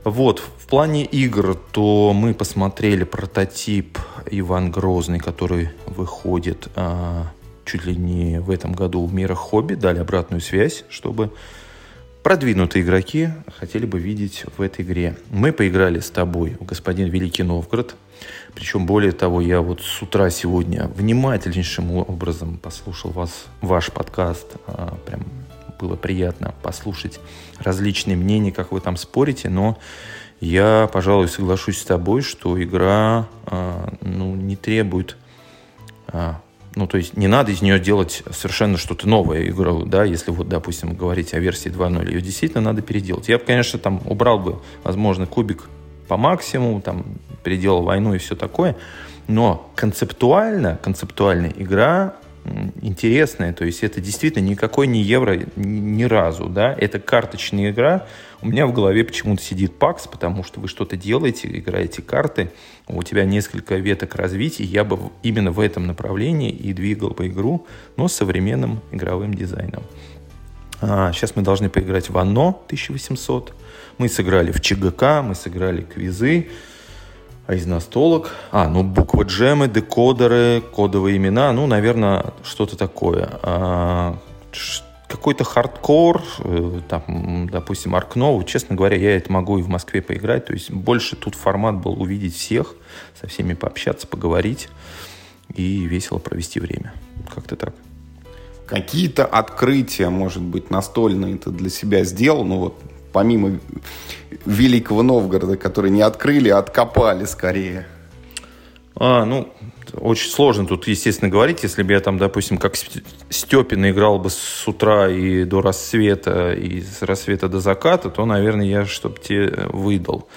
Вот, в плане игр, то мы посмотрели прототип Иван Грозный, который выходит а, чуть ли не в этом году в мира хобби, дали обратную связь, чтобы продвинутые игроки хотели бы видеть в этой игре. Мы поиграли с тобой «Господин Великий Новгород», причем, более того, я вот с утра сегодня внимательнейшим образом послушал вас, ваш подкаст. А, прям было приятно послушать различные мнения, как вы там спорите, но я, пожалуй, соглашусь с тобой, что игра а, ну, не требует а, ну, то есть не надо из нее делать совершенно что-то новое игру, да, если вот, допустим, говорить о версии 2.0, ее действительно надо переделать. Я бы, конечно, там убрал бы, возможно, кубик по максимуму, там, переделал войну и все такое, но концептуально, концептуальная игра интересная, то есть это действительно никакой не евро ни разу, да, это карточная игра. У меня в голове почему-то сидит пакс, потому что вы что-то делаете, играете карты, у тебя несколько веток развития, я бы именно в этом направлении и двигал бы игру, но с современным игровым дизайном. А, сейчас мы должны поиграть в ОНО 1800, мы сыграли в ЧГК, мы сыграли квизы, а из настолок? А, ну буква джемы, декодеры, кодовые имена, ну, наверное, что-то такое. А, какой-то хардкор, э, там, допустим, Аркнову, честно говоря, я это могу и в Москве поиграть, то есть больше тут формат был увидеть всех, со всеми пообщаться, поговорить и весело провести время. Как-то так. Какие-то открытия, может быть, настольные ты для себя сделал, ну вот помимо Великого Новгорода, который не открыли, а откопали скорее? А, ну, очень сложно тут, естественно, говорить. Если бы я там, допустим, как Степин играл бы с утра и до рассвета, и с рассвета до заката, то, наверное, я чтобы тебе выдал.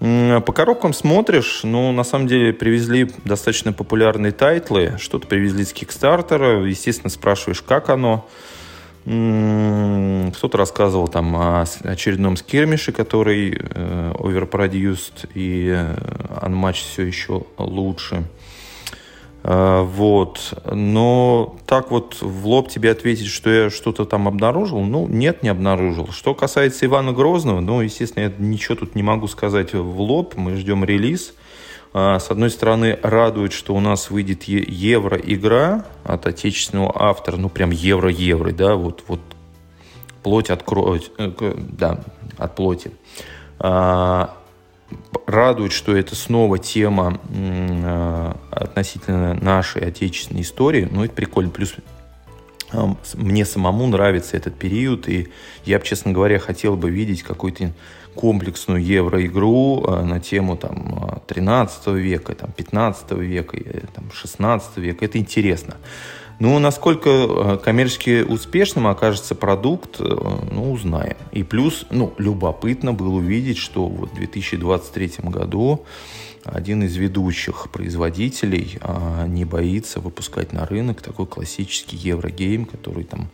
По коробкам смотришь, ну, на самом деле, привезли достаточно популярные тайтлы. Что-то привезли с Кикстартера. Естественно, спрашиваешь, как оно. Кто-то рассказывал там о очередном скирмише, который э, overproduced и э, Unmatched все еще лучше. Э, вот. Но так вот в лоб тебе ответить, что я что-то там обнаружил, ну, нет, не обнаружил. Что касается Ивана Грозного, ну, естественно, я ничего тут не могу сказать в лоб. Мы ждем релиз. А, с одной стороны, радует, что у нас выйдет евро-игра от отечественного автора, ну прям евро-евро, да, вот, вот плоть от крови, э, да, от плоти. А, радует, что это снова тема э, относительно нашей отечественной истории. Ну, это прикольно. Плюс мне самому нравится этот период, и я бы, честно говоря, хотел бы видеть какую-то комплексную евроигру э, на тему там, 13 века, там, 15 века, там, 16 века. Это интересно. Ну, насколько э, коммерчески успешным окажется продукт, э, ну, узнаем. И плюс, ну, любопытно было увидеть, что вот в 2023 году один из ведущих производителей а, не боится выпускать на рынок такой классический еврогейм, который там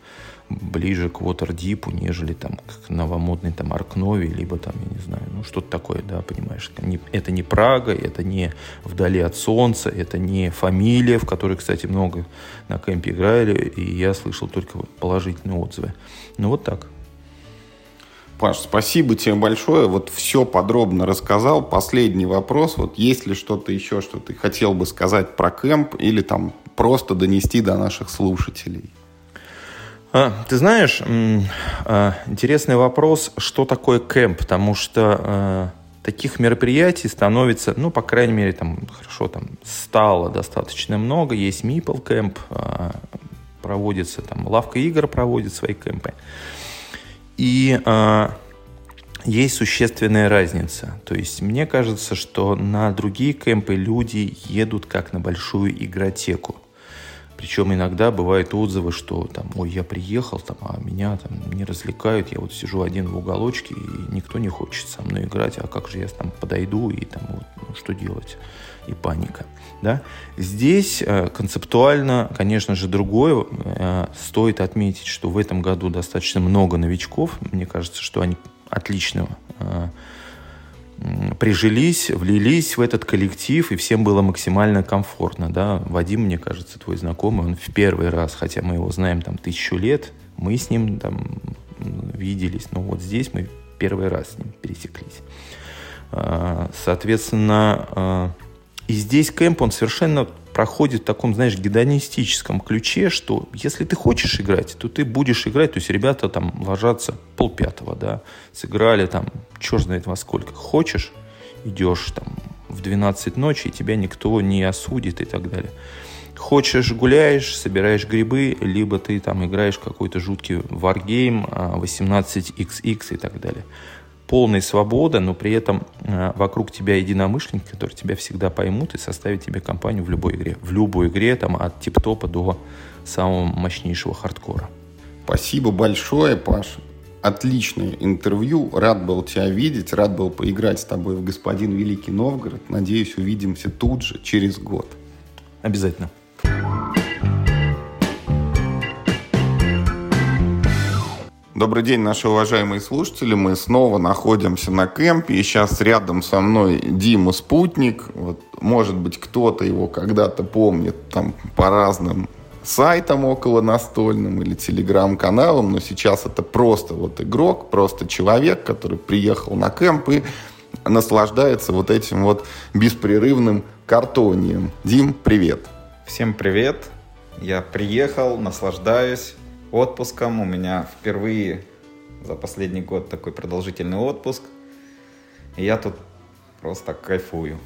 ближе к Waterdeep, нежели там к новомодной там Аркнове, либо там, я не знаю, ну что-то такое, да, понимаешь. Это не Прага, это не вдали от солнца, это не фамилия, в которой, кстати, много на кемпе играли, и я слышал только положительные отзывы. Ну вот так. Паш, спасибо тебе большое. Вот все подробно рассказал. Последний вопрос. Вот есть ли что-то еще, что ты хотел бы сказать про кемп или там просто донести до наших слушателей? А, ты знаешь, а, интересный вопрос, что такое кемп, потому что а, таких мероприятий становится, ну, по крайней мере, там, хорошо, там, стало достаточно много. Есть Мипл кемп, проводится, там, Лавка игр проводит свои кемпы. И есть существенная разница. То есть мне кажется, что на другие кемпы люди едут как на большую игротеку. Причем иногда бывают отзывы, что там, ой, я приехал, там, а меня там не развлекают, я вот сижу один в уголочке, и никто не хочет со мной играть, а как же я там подойду и там вот, ну, что делать? И паника. Да? Здесь э, концептуально, конечно же, другое. Э, стоит отметить, что в этом году достаточно много новичков. Мне кажется, что они отлично э, прижились, влились в этот коллектив, и всем было максимально комфортно. Да? Вадим, мне кажется, твой знакомый, он в первый раз, хотя мы его знаем там тысячу лет, мы с ним там виделись, но вот здесь мы первый раз с ним пересеклись. А, соответственно, а, и здесь кемп, он совершенно проходит в таком, знаешь, гедонистическом ключе, что если ты хочешь играть, то ты будешь играть. То есть ребята там ложатся полпятого, да, сыграли там, черт знает во сколько. Хочешь, идешь там в 12 ночи, и тебя никто не осудит и так далее. Хочешь, гуляешь, собираешь грибы, либо ты там играешь какой-то жуткий варгейм 18xx а, и так далее полная свобода, но при этом э, вокруг тебя единомышленники, которые тебя всегда поймут и составят тебе компанию в любой игре. В любой игре, там, от тип-топа до самого мощнейшего хардкора. Спасибо большое, Паш. Отличное интервью. Рад был тебя видеть. Рад был поиграть с тобой в «Господин Великий Новгород». Надеюсь, увидимся тут же, через год. Обязательно. Добрый день, наши уважаемые слушатели. Мы снова находимся на кемпе, и сейчас рядом со мной Дима Спутник. Вот, может быть, кто-то его когда-то помнит там по разным сайтам около настольным или телеграм-каналам, но сейчас это просто вот игрок, просто человек, который приехал на кемп и наслаждается вот этим вот беспрерывным картонием. Дим, привет. Всем привет. Я приехал, наслаждаюсь отпуском. У меня впервые за последний год такой продолжительный отпуск. И я тут просто кайфую.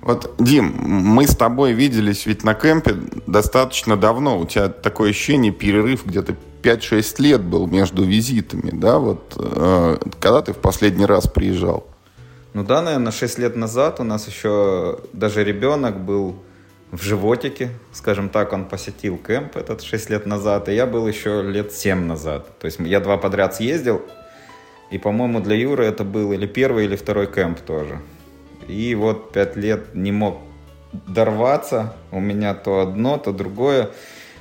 Вот, Дим, мы с тобой виделись ведь на кемпе достаточно давно. У тебя такое ощущение, перерыв где-то 5-6 лет был между визитами, да? Вот э, когда ты в последний раз приезжал? Ну да, наверное, 6 лет назад у нас еще даже ребенок был в животике, скажем так, он посетил кемп этот 6 лет назад, и я был еще лет 7 назад. То есть я два подряд съездил, и, по-моему, для Юры это был или первый, или второй кемп тоже. И вот 5 лет не мог дорваться, у меня то одно, то другое.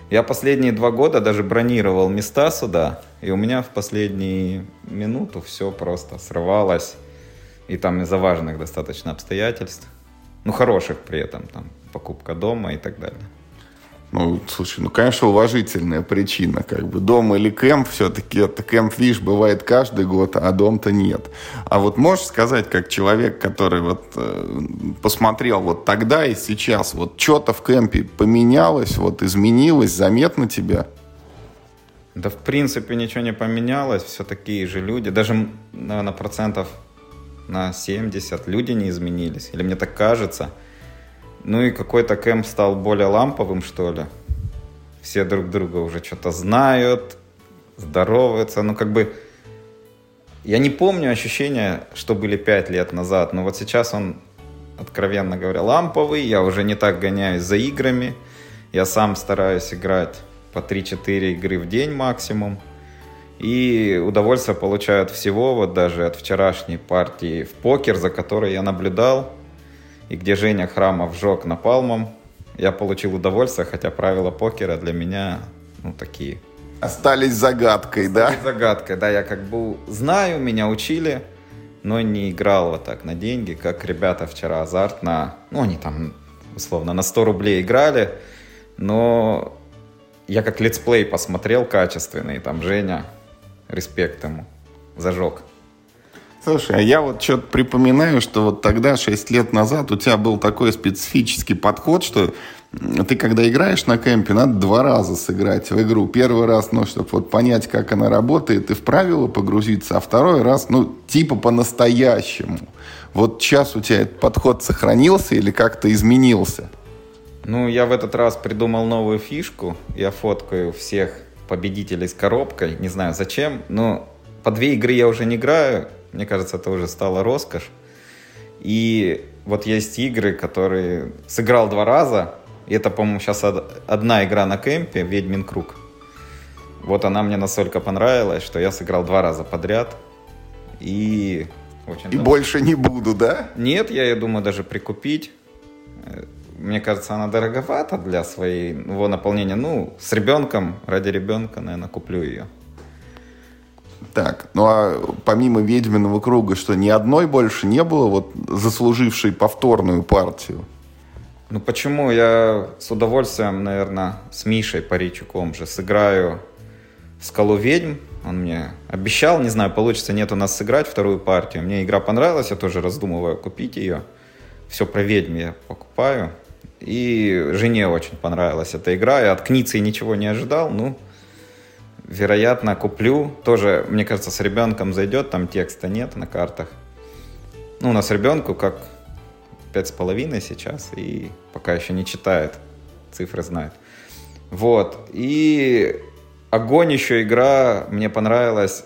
Я последние два года даже бронировал места сюда, и у меня в последние минуту все просто срывалось. И там из-за важных достаточно обстоятельств. Ну, хороших при этом, там, покупка дома и так далее. Ну, слушай, ну, конечно, уважительная причина, как бы дом или кемп, все-таки это кемп, видишь, бывает каждый год, а дом-то нет. А вот можешь сказать, как человек, который вот э, посмотрел вот тогда и сейчас, вот что-то в кемпе поменялось, вот изменилось, заметно тебя? Да, в принципе, ничего не поменялось, все такие же люди. Даже, наверное, процентов на 70 люди не изменились. Или мне так кажется. Ну и какой-то кемп стал более ламповым, что ли. Все друг друга уже что-то знают, здороваются. Ну, как бы... Я не помню ощущения, что были 5 лет назад, но вот сейчас он, откровенно говоря, ламповый. Я уже не так гоняюсь за играми. Я сам стараюсь играть по 3-4 игры в день максимум. И удовольствие получают всего, вот даже от вчерашней партии в покер, за которой я наблюдал, и где Женя Храмов жег напалмом. Я получил удовольствие, хотя правила покера для меня, ну, такие. Остались загадкой, да? Загадкой, да. Я как бы знаю, меня учили, но не играл вот так на деньги, как ребята вчера азартно, ну, они там, условно, на 100 рублей играли, но я как летсплей посмотрел качественный, там Женя, респект ему, зажег. Слушай, а я вот что-то припоминаю, что вот тогда, 6 лет назад, у тебя был такой специфический подход, что ты когда играешь на кемпе, надо два раза сыграть в игру. Первый раз, ну, чтобы вот понять, как она работает, и в правила погрузиться, а второй раз, ну, типа по-настоящему. Вот сейчас у тебя этот подход сохранился или как-то изменился? Ну, я в этот раз придумал новую фишку. Я фоткаю всех победителей с коробкой. Не знаю зачем, но по две игры я уже не играю. Мне кажется, это уже стало роскошь. И вот есть игры, которые сыграл два раза. И это, по-моему, сейчас одна игра на кемпе, «Ведьмин круг». Вот она мне настолько понравилась, что я сыграл два раза подряд. И... И больше не буду, да? Нет, я ее думаю даже прикупить мне кажется, она дороговата для своего наполнения. Ну, с ребенком, ради ребенка, наверное, куплю ее. Так, ну а помимо «Ведьминого круга», что ни одной больше не было, вот заслужившей повторную партию? Ну почему? Я с удовольствием, наверное, с Мишей Паричуком же сыграю «Скалу ведьм». Он мне обещал, не знаю, получится нет у нас сыграть вторую партию. Мне игра понравилась, я тоже раздумываю купить ее. Все про ведьм я покупаю. И жене очень понравилась эта игра. Я от Кницы ничего не ожидал. Ну, вероятно, куплю. Тоже, мне кажется, с ребенком зайдет. Там текста нет на картах. Ну, у нас ребенку как пять с половиной сейчас. И пока еще не читает. Цифры знает. Вот. И огонь еще игра. Мне понравилась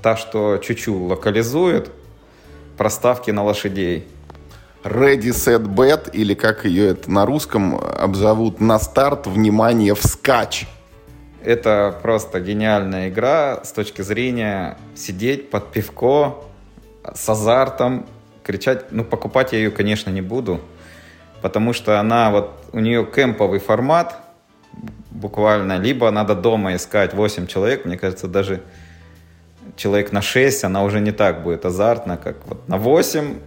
та, что чуть-чуть локализует. Проставки на лошадей. Ready, Set, Bet, или как ее это на русском обзовут, на старт, внимание, вскач. Это просто гениальная игра с точки зрения сидеть под пивко с азартом, кричать. Ну, покупать я ее, конечно, не буду, потому что она вот, у нее кемповый формат, буквально, либо надо дома искать 8 человек, мне кажется, даже человек на 6, она уже не так будет азартна, как вот на 8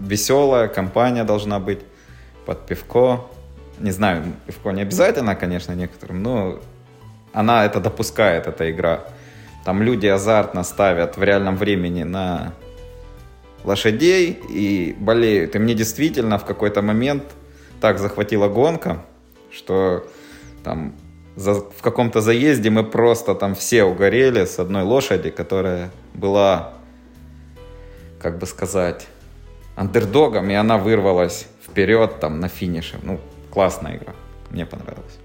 веселая компания должна быть под пивко. Не знаю, пивко не обязательно, конечно, некоторым, но она это допускает, эта игра. Там люди азартно ставят в реальном времени на лошадей и болеют. И мне действительно в какой-то момент так захватила гонка, что там за, в каком-то заезде мы просто там все угорели с одной лошади, которая была, как бы сказать, андердогом, и она вырвалась вперед там на финише. Ну, классная игра. Мне понравилась.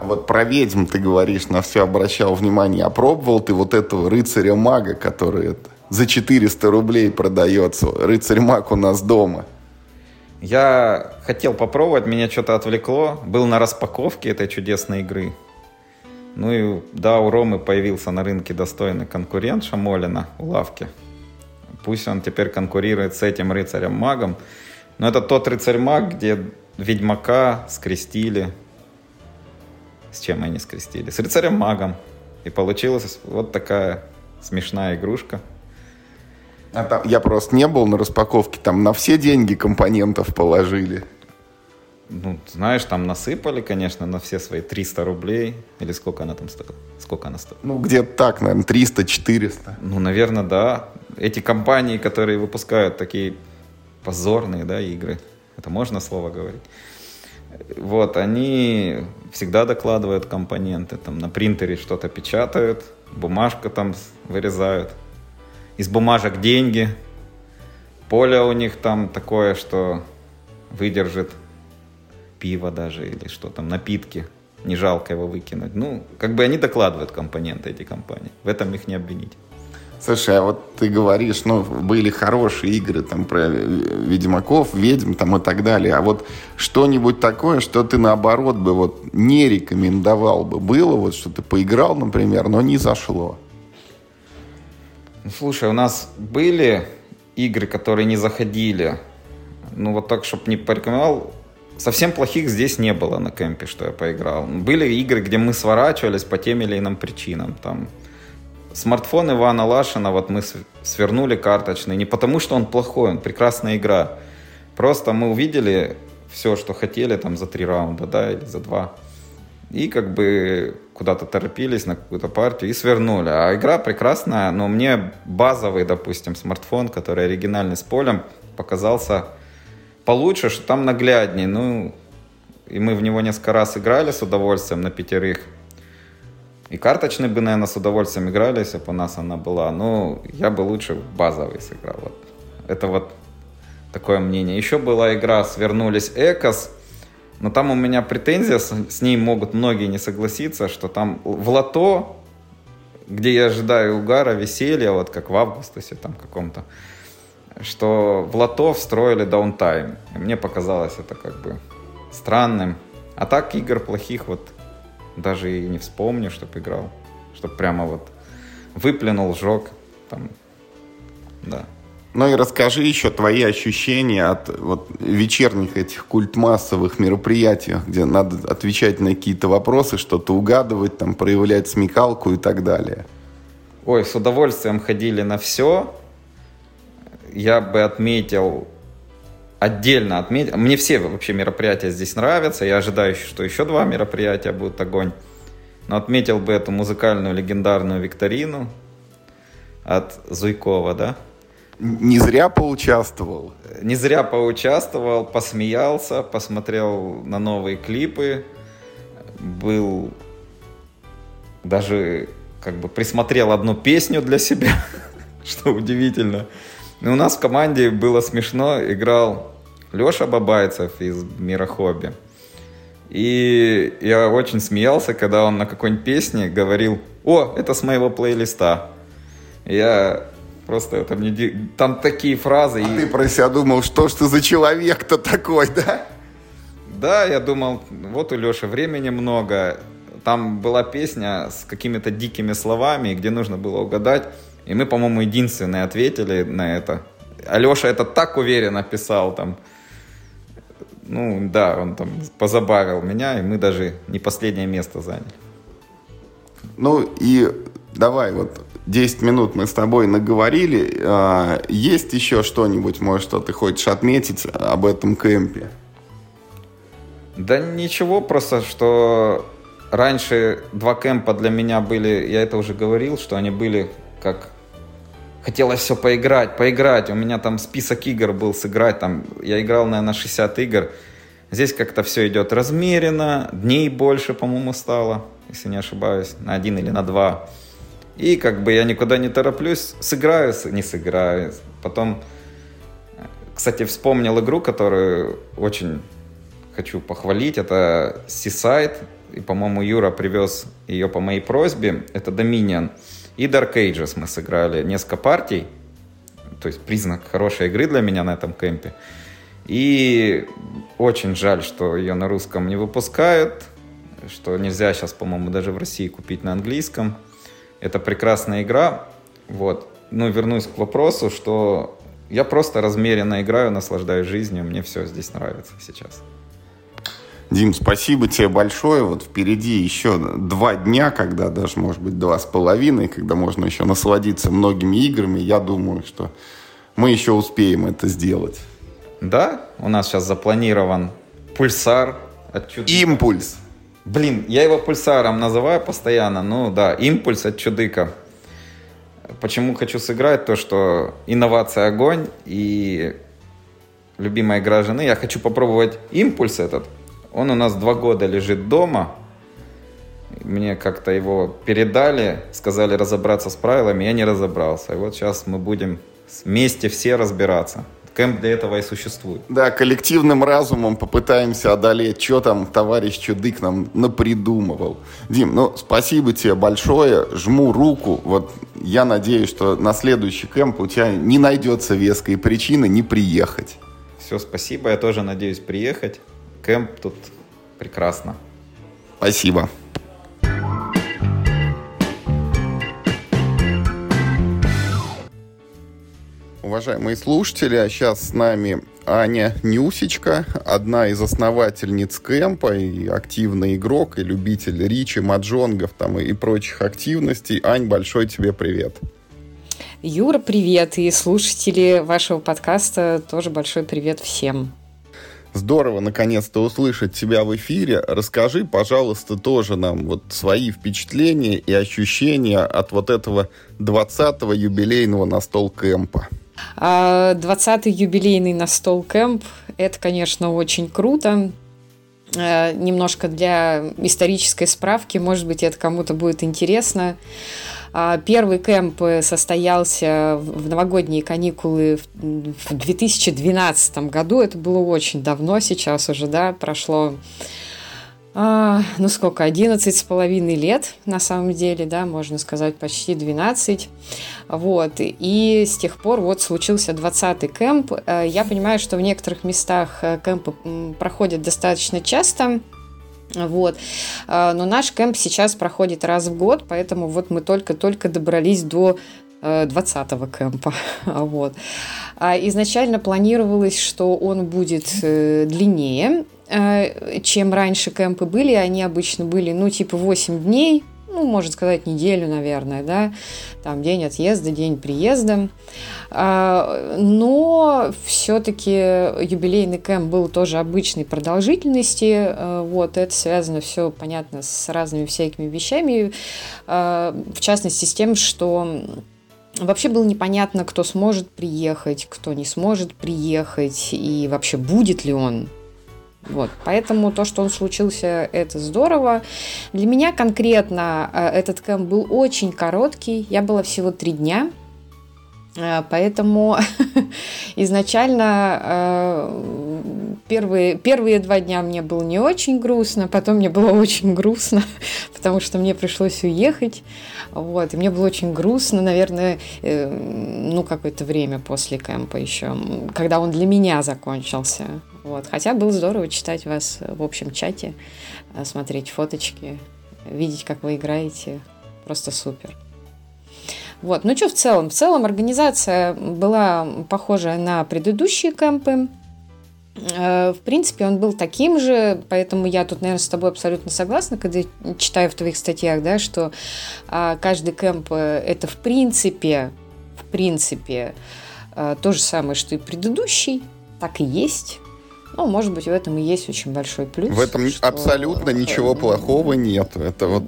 А вот про ведьм ты говоришь, на все обращал внимание. А пробовал ты вот этого рыцаря-мага, который за 400 рублей продается? Рыцарь-маг у нас дома. Я хотел попробовать, меня что-то отвлекло. Был на распаковке этой чудесной игры. Ну и да, у Ромы появился на рынке достойный конкурент Шамолина у лавки. Пусть он теперь конкурирует с этим рыцарем-магом. Но это тот рыцарь-маг, где ведьмака скрестили. С чем они скрестили? С рыцарем-магом. И получилась вот такая смешная игрушка. А там, я просто не был на распаковке, там на все деньги компонентов положили. Ну, знаешь, там насыпали, конечно, на все свои 300 рублей. Или сколько она там стоила? Сколько она стоила? Ну, где-то так, наверное, 300-400. Ну, наверное, да. Эти компании, которые выпускают такие позорные, да, игры, это можно слово говорить? Вот, они всегда докладывают компоненты. Там на принтере что-то печатают, бумажка там вырезают. Из бумажек деньги. Поле у них там такое, что выдержит пиво даже или что там, напитки. Не жалко его выкинуть. Ну, как бы они докладывают компоненты эти компании. В этом их не обвинить. Слушай, а вот ты говоришь, ну, были хорошие игры там про ведьмаков, ведьм там и так далее. А вот что-нибудь такое, что ты наоборот бы вот не рекомендовал бы, было вот, что ты поиграл, например, но не зашло? Ну, слушай, у нас были игры, которые не заходили. Ну, вот так, чтобы не порекомендовал, совсем плохих здесь не было на кемпе, что я поиграл. Были игры, где мы сворачивались по тем или иным причинам. Там смартфон Ивана Лашина, вот мы свернули карточный, не потому что он плохой, он прекрасная игра. Просто мы увидели все, что хотели там за три раунда, да, или за два. И как бы куда-то торопились на какую-то партию и свернули. А игра прекрасная, но мне базовый, допустим, смартфон, который оригинальный с полем, показался получше, что там нагляднее. Ну, и мы в него несколько раз играли с удовольствием на пятерых. И карточный бы, наверное, с удовольствием играли, если бы у нас она была. Но я бы лучше базовый сыграл. Вот. Это вот такое мнение. Еще была игра «Свернулись Экос». Но там у меня претензия, с, с ней могут многие не согласиться, что там в лото, где я ожидаю угара, веселья, вот как в августе там каком-то, что в лото встроили даунтайм. И мне показалось это как бы странным. А так игр плохих вот даже и не вспомню, чтобы играл. Чтобы прямо вот выплюнул, сжег. Там, да. Ну и расскажи еще твои ощущения от вот, вечерних этих культмассовых мероприятий, где надо отвечать на какие-то вопросы, что-то угадывать, там, проявлять смекалку и так далее. Ой, с удовольствием ходили на все. Я бы отметил отдельно отметить. Мне все вообще мероприятия здесь нравятся. Я ожидаю, что еще два мероприятия будут огонь. Но отметил бы эту музыкальную легендарную викторину от Зуйкова, да? Не зря поучаствовал. Не зря поучаствовал, посмеялся, посмотрел на новые клипы, был даже как бы присмотрел одну песню для себя, что удивительно. Ну, у нас в команде было смешно, играл Леша Бабайцев из Мира Хобби. И я очень смеялся, когда он на какой-нибудь песне говорил, о, это с моего плейлиста. Я просто это мне... Там такие фразы. А и... ты про себя думал, что ж ты за человек-то такой, да? Да, я думал, вот у Леши времени много. Там была песня с какими-то дикими словами, где нужно было угадать, и мы, по-моему, единственные ответили на это. Алеша это так уверенно писал там. Ну, да, он там позабавил меня, и мы даже не последнее место заняли. Ну, и давай вот 10 минут мы с тобой наговорили. А, есть еще что-нибудь, может, что ты хочешь отметить об этом кемпе? Да ничего, просто что раньше два кемпа для меня были, я это уже говорил, что они были как хотелось все поиграть, поиграть. У меня там список игр был сыграть, там я играл, наверное, 60 игр. Здесь как-то все идет размеренно, дней больше, по-моему, стало, если не ошибаюсь, на один или на два. И как бы я никуда не тороплюсь, сыграю, не сыграю. Потом, кстати, вспомнил игру, которую очень хочу похвалить. Это Seaside, и, по-моему, Юра привез ее по моей просьбе. Это Dominion. И Dark Ages мы сыграли несколько партий. То есть признак хорошей игры для меня на этом кемпе. И очень жаль, что ее на русском не выпускают, что нельзя сейчас, по-моему, даже в России купить на английском. Это прекрасная игра. Вот. Ну, вернусь к вопросу, что я просто размеренно играю, наслаждаюсь жизнью, мне все здесь нравится сейчас. Дим, спасибо тебе большое. Вот впереди еще два дня, когда даже, может быть, два с половиной, когда можно еще насладиться многими играми. Я думаю, что мы еще успеем это сделать. Да, у нас сейчас запланирован пульсар. От чудыка. Импульс. Блин, я его пульсаром называю постоянно. Ну да, импульс от чудыка. Почему хочу сыграть? То, что инновация огонь и любимая игра жены. Я хочу попробовать импульс этот. Он у нас два года лежит дома. мне как-то его передали, сказали разобраться с правилами, я не разобрался. И вот сейчас мы будем вместе все разбираться. Кэмп для этого и существует. Да, коллективным разумом попытаемся одолеть, что там товарищ Чудык нам напридумывал. Дим, ну, спасибо тебе большое, жму руку. Вот я надеюсь, что на следующий кэмп у тебя не найдется веской причины не приехать. Все, спасибо, я тоже надеюсь приехать. Кэмп тут прекрасно. Спасибо. Уважаемые слушатели, а сейчас с нами Аня Нюсечка, одна из основательниц кемпа и активный игрок, и любитель ричи, маджонгов там, и прочих активностей. Ань, большой тебе привет. Юра, привет, и слушатели вашего подкаста тоже большой привет всем. Здорово, наконец-то, услышать тебя в эфире. Расскажи, пожалуйста, тоже нам вот свои впечатления и ощущения от вот этого 20-го юбилейного настол кемпа. 20-й а, юбилейный настол кэмп – это, конечно, очень круто. А, немножко для исторической справки, может быть, это кому-то будет интересно. А, первый кэмп состоялся в новогодние каникулы в 2012 году. Это было очень давно, сейчас уже, да, прошло а, ну сколько, 11 с половиной лет, на самом деле, да, можно сказать, почти 12. Вот, и с тех пор вот случился 20-й кемп. Э, я понимаю, что в некоторых местах э, кемпы проходят достаточно часто, вот. Э, но наш кемп сейчас проходит раз в год, поэтому вот мы только-только добрались до 20-го кемпа. Вот. А изначально планировалось, что он будет длиннее, Э, чем раньше кемпы были. Они обычно были, ну, типа 8 дней, ну, можно сказать, неделю, наверное, да, там день отъезда, день приезда. А, но все-таки юбилейный кемп был тоже обычной продолжительности, э, вот, это связано все, понятно, с разными всякими вещами, э, в частности, с тем, что Вообще было непонятно, кто сможет приехать, кто не сможет приехать, и вообще будет ли он вот. Поэтому то, что он случился, это здорово. Для меня конкретно э, этот кэмп был очень короткий. Я была всего три дня. Э, поэтому изначально э, первые, первые два дня мне было не очень грустно, потом мне было очень грустно, потому что мне пришлось уехать. Вот, и мне было очень грустно, наверное, ну, какое-то время после кемпа еще, когда он для меня закончился. Вот. Хотя было здорово читать вас в общем чате, э, смотреть фоточки, видеть, как вы играете. Просто супер. Вот. Ну что в целом? В целом организация была похожа на предыдущие кемпы. Э, в принципе, он был таким же, поэтому я тут, наверное, с тобой абсолютно согласна, когда читаю в твоих статьях, да, что а, каждый кемп э, это в принципе, в принципе, то же самое, что и предыдущий, так и есть. Ну, может быть, в этом и есть очень большой плюс. В этом что... абсолютно ничего плохого нет. Это вот...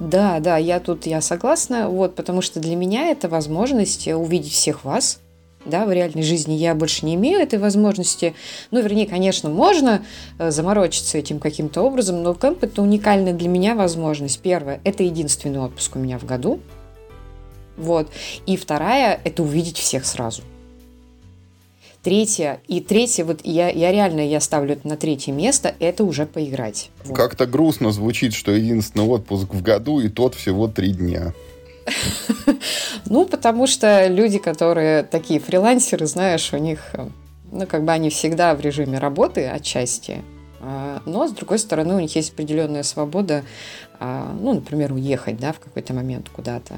Да. да, я тут я согласна, вот, потому что для меня это возможность увидеть всех вас, да, в реальной жизни я больше не имею этой возможности. Ну, вернее, конечно, можно э, заморочиться этим каким-то образом, но кемп это уникальная для меня возможность. Первое, это единственный отпуск у меня в году. Вот. И вторая, это увидеть всех сразу. Третье, и третье, вот я, я реально я ставлю это на третье место, это уже поиграть. Вот. Как-то грустно звучит, что единственный отпуск в году, и тот всего три дня. Ну, потому что люди, которые такие фрилансеры, знаешь, у них, ну, как бы они всегда в режиме работы отчасти, а, но, с другой стороны, у них есть определенная свобода, а, ну, например, уехать, да, в какой-то момент куда-то.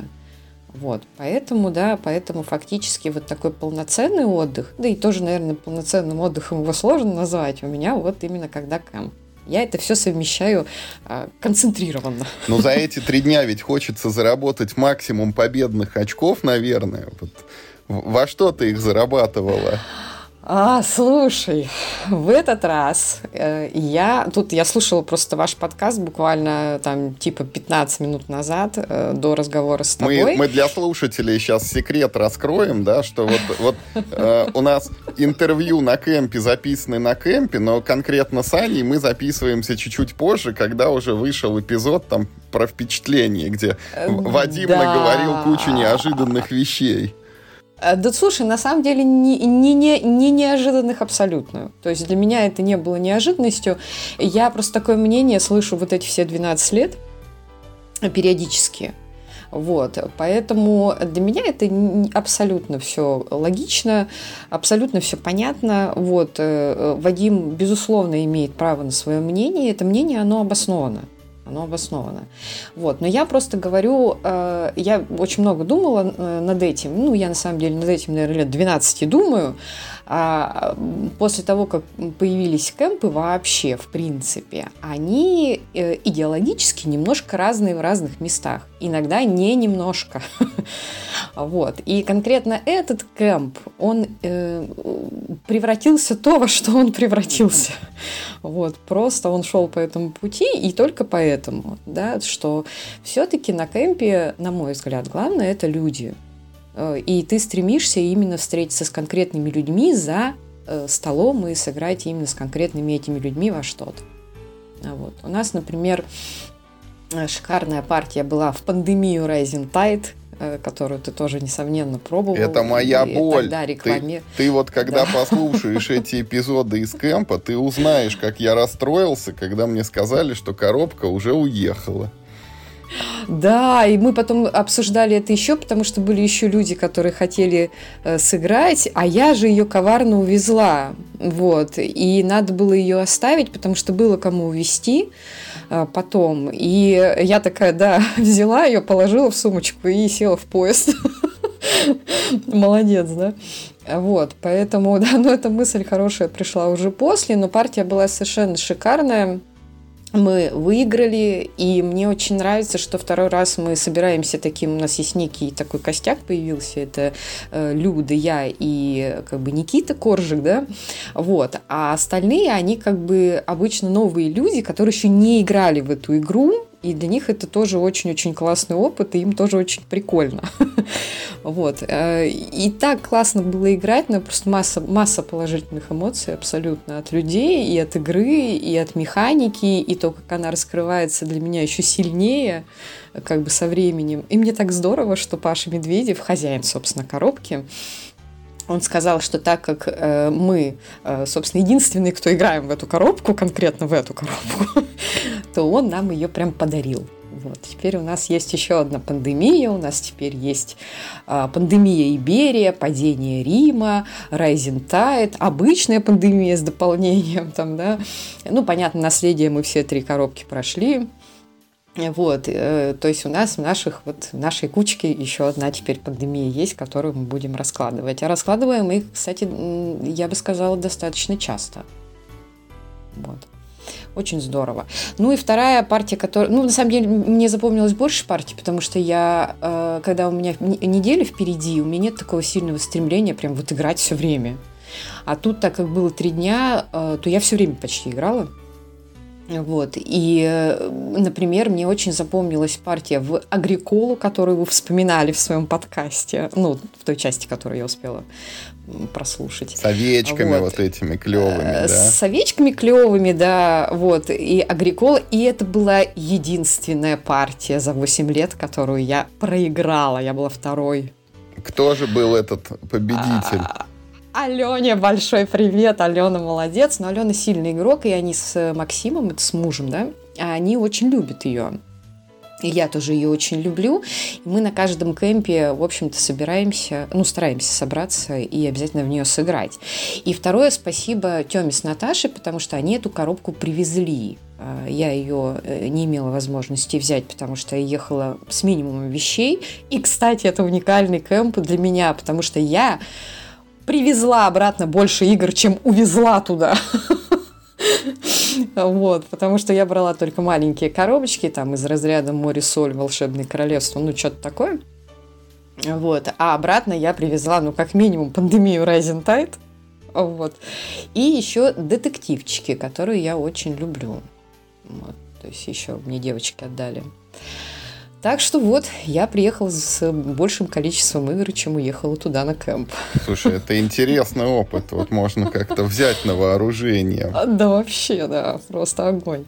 Вот, поэтому, да, поэтому фактически вот такой полноценный отдых, да и тоже, наверное, полноценным отдыхом его сложно назвать, у меня вот именно когда кэмп. Я это все совмещаю а, концентрированно. Но за эти три дня ведь хочется заработать максимум победных очков, наверное. Вот. Во что ты их зарабатывала? А, слушай, в этот раз э, я... Тут я слушала просто ваш подкаст буквально там типа 15 минут назад э, до разговора с тобой. Мы, мы для слушателей сейчас секрет раскроем, да, что вот, вот э, у нас интервью на кемпе записаны на кемпе, но конкретно с Аней мы записываемся чуть-чуть позже, когда уже вышел эпизод там про впечатление, где Э, Вадим да. наговорил кучу неожиданных вещей. Э, Да слушай, на самом деле не, не, не, не неожиданных абсолютно. То есть для меня это не было неожиданностью. Я просто такое мнение слышу вот эти все 12 лет периодически. Вот, поэтому для меня это абсолютно все логично, абсолютно все понятно. Вот, э, Вадим, безусловно, имеет право на свое мнение. Это мнение, оно обосновано. Оно обосновано. Вот. Но я просто говорю, э, я очень много думала э, над этим. Ну, я на самом деле над этим, наверное, лет 12 думаю. А после того, как появились кемпы вообще, в принципе, они э, идеологически немножко разные в разных местах. Иногда не немножко. Вот. И конкретно этот кемп, он э, превратился то, во что он превратился. Вот. Просто он шел по этому пути, и только поэтому, да, что все-таки на кемпе, на мой взгляд, главное это люди. Э, И ты стремишься именно встретиться с конкретными людьми за э, столом и сыграть именно с конкретными этими людьми во что-то. А Вот. У нас, например, э, шикарная партия была в пандемию Rising Tide, которую ты тоже, несомненно, пробовал. Это моя И боль. тогда Ты, рекламе... ты вот когда Да. послушаешь эти эпизоды из кемпа, ты узнаешь, как я расстроился, когда мне сказали, что коробка уже уехала. Да, и мы потом обсуждали это еще, потому что были еще люди, которые хотели э, сыграть, а я же ее коварно увезла. Вот. И надо было ее оставить, потому что было кому увезти э, потом. И я такая, да, взяла ее, положила в сумочку и села в поезд. Молодец, да? Вот, поэтому, да, ну эта мысль хорошая пришла уже после, но партия была совершенно шикарная. Мы выиграли, и мне очень нравится, что второй раз мы собираемся таким, у нас есть некий такой костяк появился, это э, Люда, я и как бы Никита Коржик, да, вот, а остальные, они как бы обычно новые люди, которые еще не играли в эту игру, и для них это тоже очень-очень классный опыт, и им тоже очень прикольно. Вот. э, И так классно было играть, но просто масса, масса положительных эмоций абсолютно от людей, и от игры, и от механики, и то, как она раскрывается для меня еще сильнее, как бы со временем. И мне так здорово, что Паша Медведев, хозяин, собственно, коробки, он сказал, что так как э, мы, э, собственно, единственные, кто играем в эту коробку, конкретно в эту коробку, то он нам ее прям подарил. Вот. Теперь у нас есть еще одна пандемия, у нас теперь есть а, пандемия Иберия, падение Рима, Rising Tide, обычная пандемия с дополнением, там, да. Ну, понятно, наследие мы все три коробки прошли. Вот, э, то есть у нас в наших вот в нашей кучке еще одна теперь пандемия есть, которую мы будем раскладывать. А раскладываем их, кстати, я бы сказала, достаточно часто. Вот. Очень здорово. Ну и вторая партия, которая... Ну, на самом деле, мне запомнилось больше партий, потому что я, э, когда у меня неделя впереди, у меня нет такого сильного стремления прям вот играть все время. А тут, так как было три дня, э, то я все время почти играла. Вот. И, э, например, мне очень запомнилась партия в Агриколу, которую вы вспоминали в своем подкасте. Ну, в той части, которую я успела прослушать. С овечками вот, Вот. этими клевыми, Э, да? С овечками клевыми, да, вот, и Агрикола, и это была единственная партия за 8 лет, которую я проиграла, я была второй. Кто же был этот победитель? А, Алене большой привет, Алена молодец, но Алена сильный игрок, и они с Максимом, это с мужем, да, они очень любят ее. И я тоже ее очень люблю. Мы на каждом кемпе, в общем-то, собираемся, ну, стараемся собраться и обязательно в нее сыграть. И второе спасибо Теме с Наташей, потому что они эту коробку привезли. А, Я ее э, не имела возможности взять, потому что я ехала с минимумом вещей. И, кстати, это уникальный кемп для меня, потому что я привезла обратно больше игр, чем увезла туда. Вот, потому что я брала только маленькие коробочки, там, из разряда «Море, соль, волшебное королевство», ну, что-то такое. Вот, а обратно я привезла, ну, как минимум, пандемию Rising Tide, Вот. И еще детективчики, которые я очень люблю. Вот. То есть еще мне девочки отдали. Так что вот, я приехала с большим количеством игр, чем уехала туда на кемп. Слушай, это интересный опыт. Вот можно как-то взять на вооружение. Да вообще, да, просто огонь.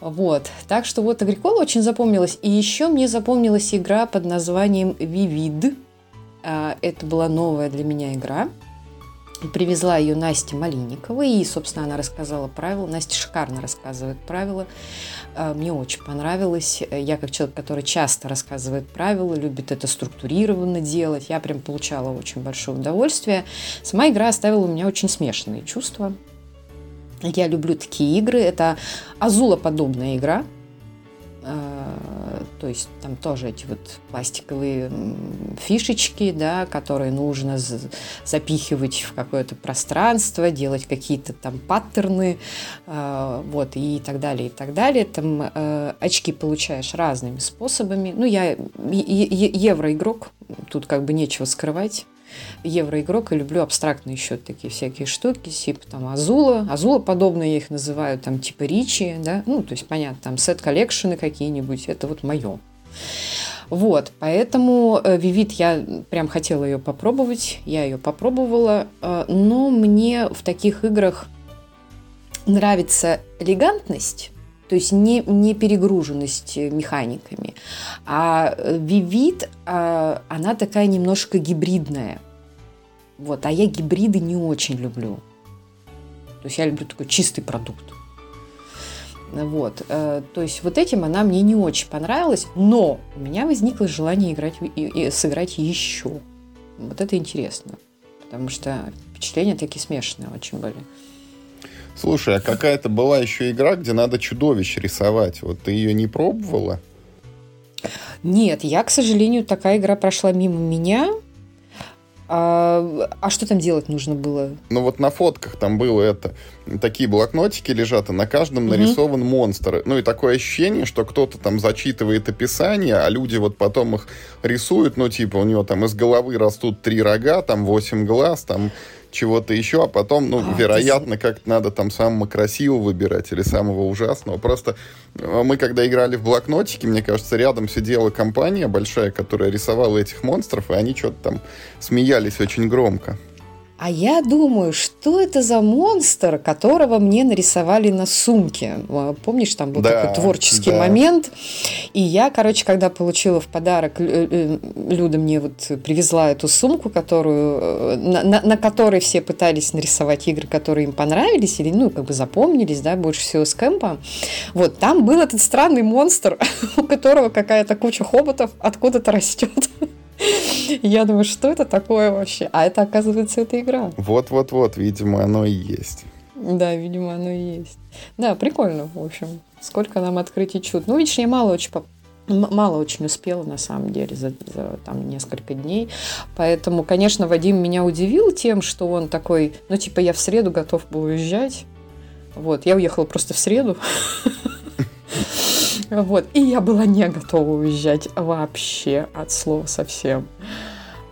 Вот. Так что вот Агрикола очень запомнилась. И еще мне запомнилась игра под названием Vivid. А, это была новая для меня игра. Привезла ее Настя Малинникова, и, собственно, она рассказала правила. Настя шикарно рассказывает правила. А, мне очень понравилось. Я, как человек, который часто рассказывает правила, любит это структурированно делать, я прям получала очень большое удовольствие. Сама игра оставила у меня очень смешанные чувства. Я люблю такие игры. Это Азула-подобная игра. А, то есть там тоже эти вот пластиковые фишечки, да, которые нужно запихивать в какое-то пространство, делать какие-то там паттерны, а, вот, и так далее, и так далее. Там э, очки получаешь разными способами. Ну, я евроигрок, тут как бы нечего скрывать евроигрок и люблю абстрактные еще такие всякие штуки, типа там Азула. Азула подобные я их называю, там типа Ричи, да, ну, то есть, понятно, там set collection ы какие-нибудь, это вот мое. Вот, поэтому Вивит э, я прям хотела ее попробовать, я ее попробовала, э, но мне в таких играх нравится элегантность, то есть не, не перегруженность механиками. А Вивит, а, она такая немножко гибридная. Вот, а я гибриды не очень люблю. То есть я люблю такой чистый продукт. Вот, э, то есть вот этим она мне не очень понравилась, но у меня возникло желание играть и сыграть еще. Вот это интересно, потому что впечатления такие смешанные очень были. Слушай, а какая-то была еще игра, где надо чудовищ рисовать. Вот ты ее не пробовала? Нет, я, к сожалению, такая игра прошла мимо меня. А, а что там делать нужно было? Ну вот на фотках там было это. Такие блокнотики лежат, и на каждом нарисован монстр. Ну и такое ощущение, что кто-то там зачитывает описание, а люди вот потом их рисуют. Ну типа у него там из головы растут три рога, там восемь глаз, там чего-то еще, а потом, ну, а, вероятно, как-то надо там самого красивого выбирать или самого ужасного. Просто э, мы, когда играли в блокнотики, мне кажется, рядом сидела компания большая, которая рисовала этих монстров, и они что-то там смеялись очень громко. А я думаю, что это за монстр, которого мне нарисовали на сумке. Помнишь, там был да, такой творческий да. момент. И я, короче, когда получила в подарок, э, э, Люда мне вот привезла эту сумку, которую, э, на, на, на которой все пытались нарисовать игры, которые им понравились или, ну, как бы запомнились, да, больше всего с кемпа. Вот, там был этот странный монстр, у которого какая-то куча хоботов откуда-то растет. Я думаю, что это такое вообще? А это, оказывается, это игра. Вот-вот-вот, видимо, оно и есть. Да, видимо, оно и есть. Да, прикольно, в общем. Сколько нам открытий чуд. Ну, видишь, я мало очень мало очень успела на самом деле за, за там несколько дней. Поэтому, конечно, Вадим меня удивил тем, что он такой, ну, типа, я в среду готов был уезжать. Вот, я уехала просто в среду. Вот. И я была не готова уезжать вообще от слова совсем.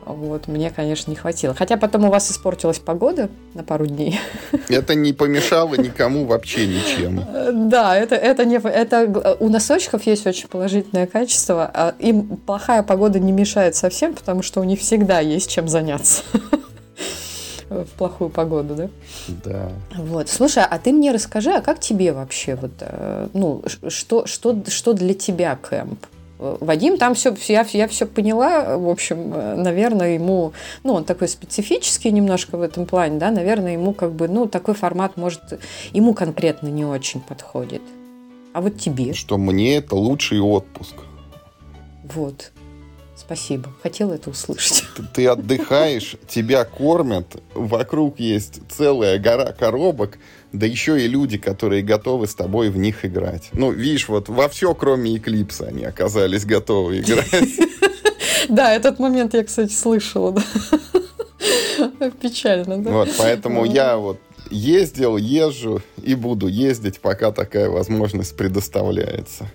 Вот, мне, конечно, не хватило. Хотя потом у вас испортилась погода на пару дней. Это не помешало никому вообще ничем. Да, это, это не... Это, у носочков есть очень положительное качество. А им плохая погода не мешает совсем, потому что у них всегда есть чем заняться в плохую погоду, да? Да. Вот. Слушай, а ты мне расскажи, а как тебе вообще вот, э, ну, что, что, что для тебя кемп? Вадим там все, я, я все поняла, в общем, э, наверное, ему, ну, он такой специфический немножко в этом плане, да, наверное, ему как бы, ну, такой формат, может, ему конкретно не очень подходит. А вот тебе? Что мне это лучший отпуск. Вот. Спасибо. Хотела это услышать. Ты, ты отдыхаешь, тебя кормят, вокруг есть целая гора коробок, да еще и люди, которые готовы с тобой в них играть. Ну, видишь, вот во все, кроме Эклипса, они оказались готовы играть. Да, этот момент я, кстати, слышала. Печально, да? Вот, поэтому я вот ездил, езжу и буду ездить, пока такая возможность предоставляется.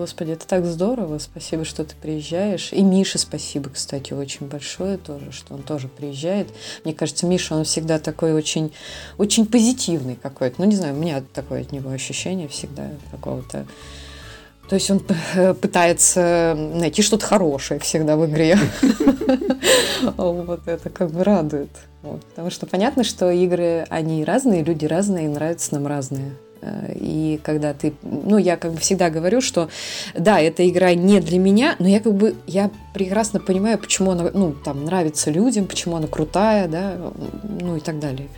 Господи, это так здорово. Спасибо, что ты приезжаешь. И Мише спасибо, кстати, очень большое тоже, что он тоже приезжает. Мне кажется, Миша, он всегда такой очень, очень позитивный какой-то. Ну, не знаю, у меня такое от него ощущение всегда какого-то то есть он пытается найти что-то хорошее всегда в игре. Вот это как бы радует. Потому что понятно, что игры, они разные, люди разные, нравятся нам разные. Э, и когда ты, ну, я как бы всегда говорю, что да, эта игра не для меня, но я как бы, я прекрасно понимаю, почему она, ну, там, нравится людям, почему она крутая, да, ну и так далее.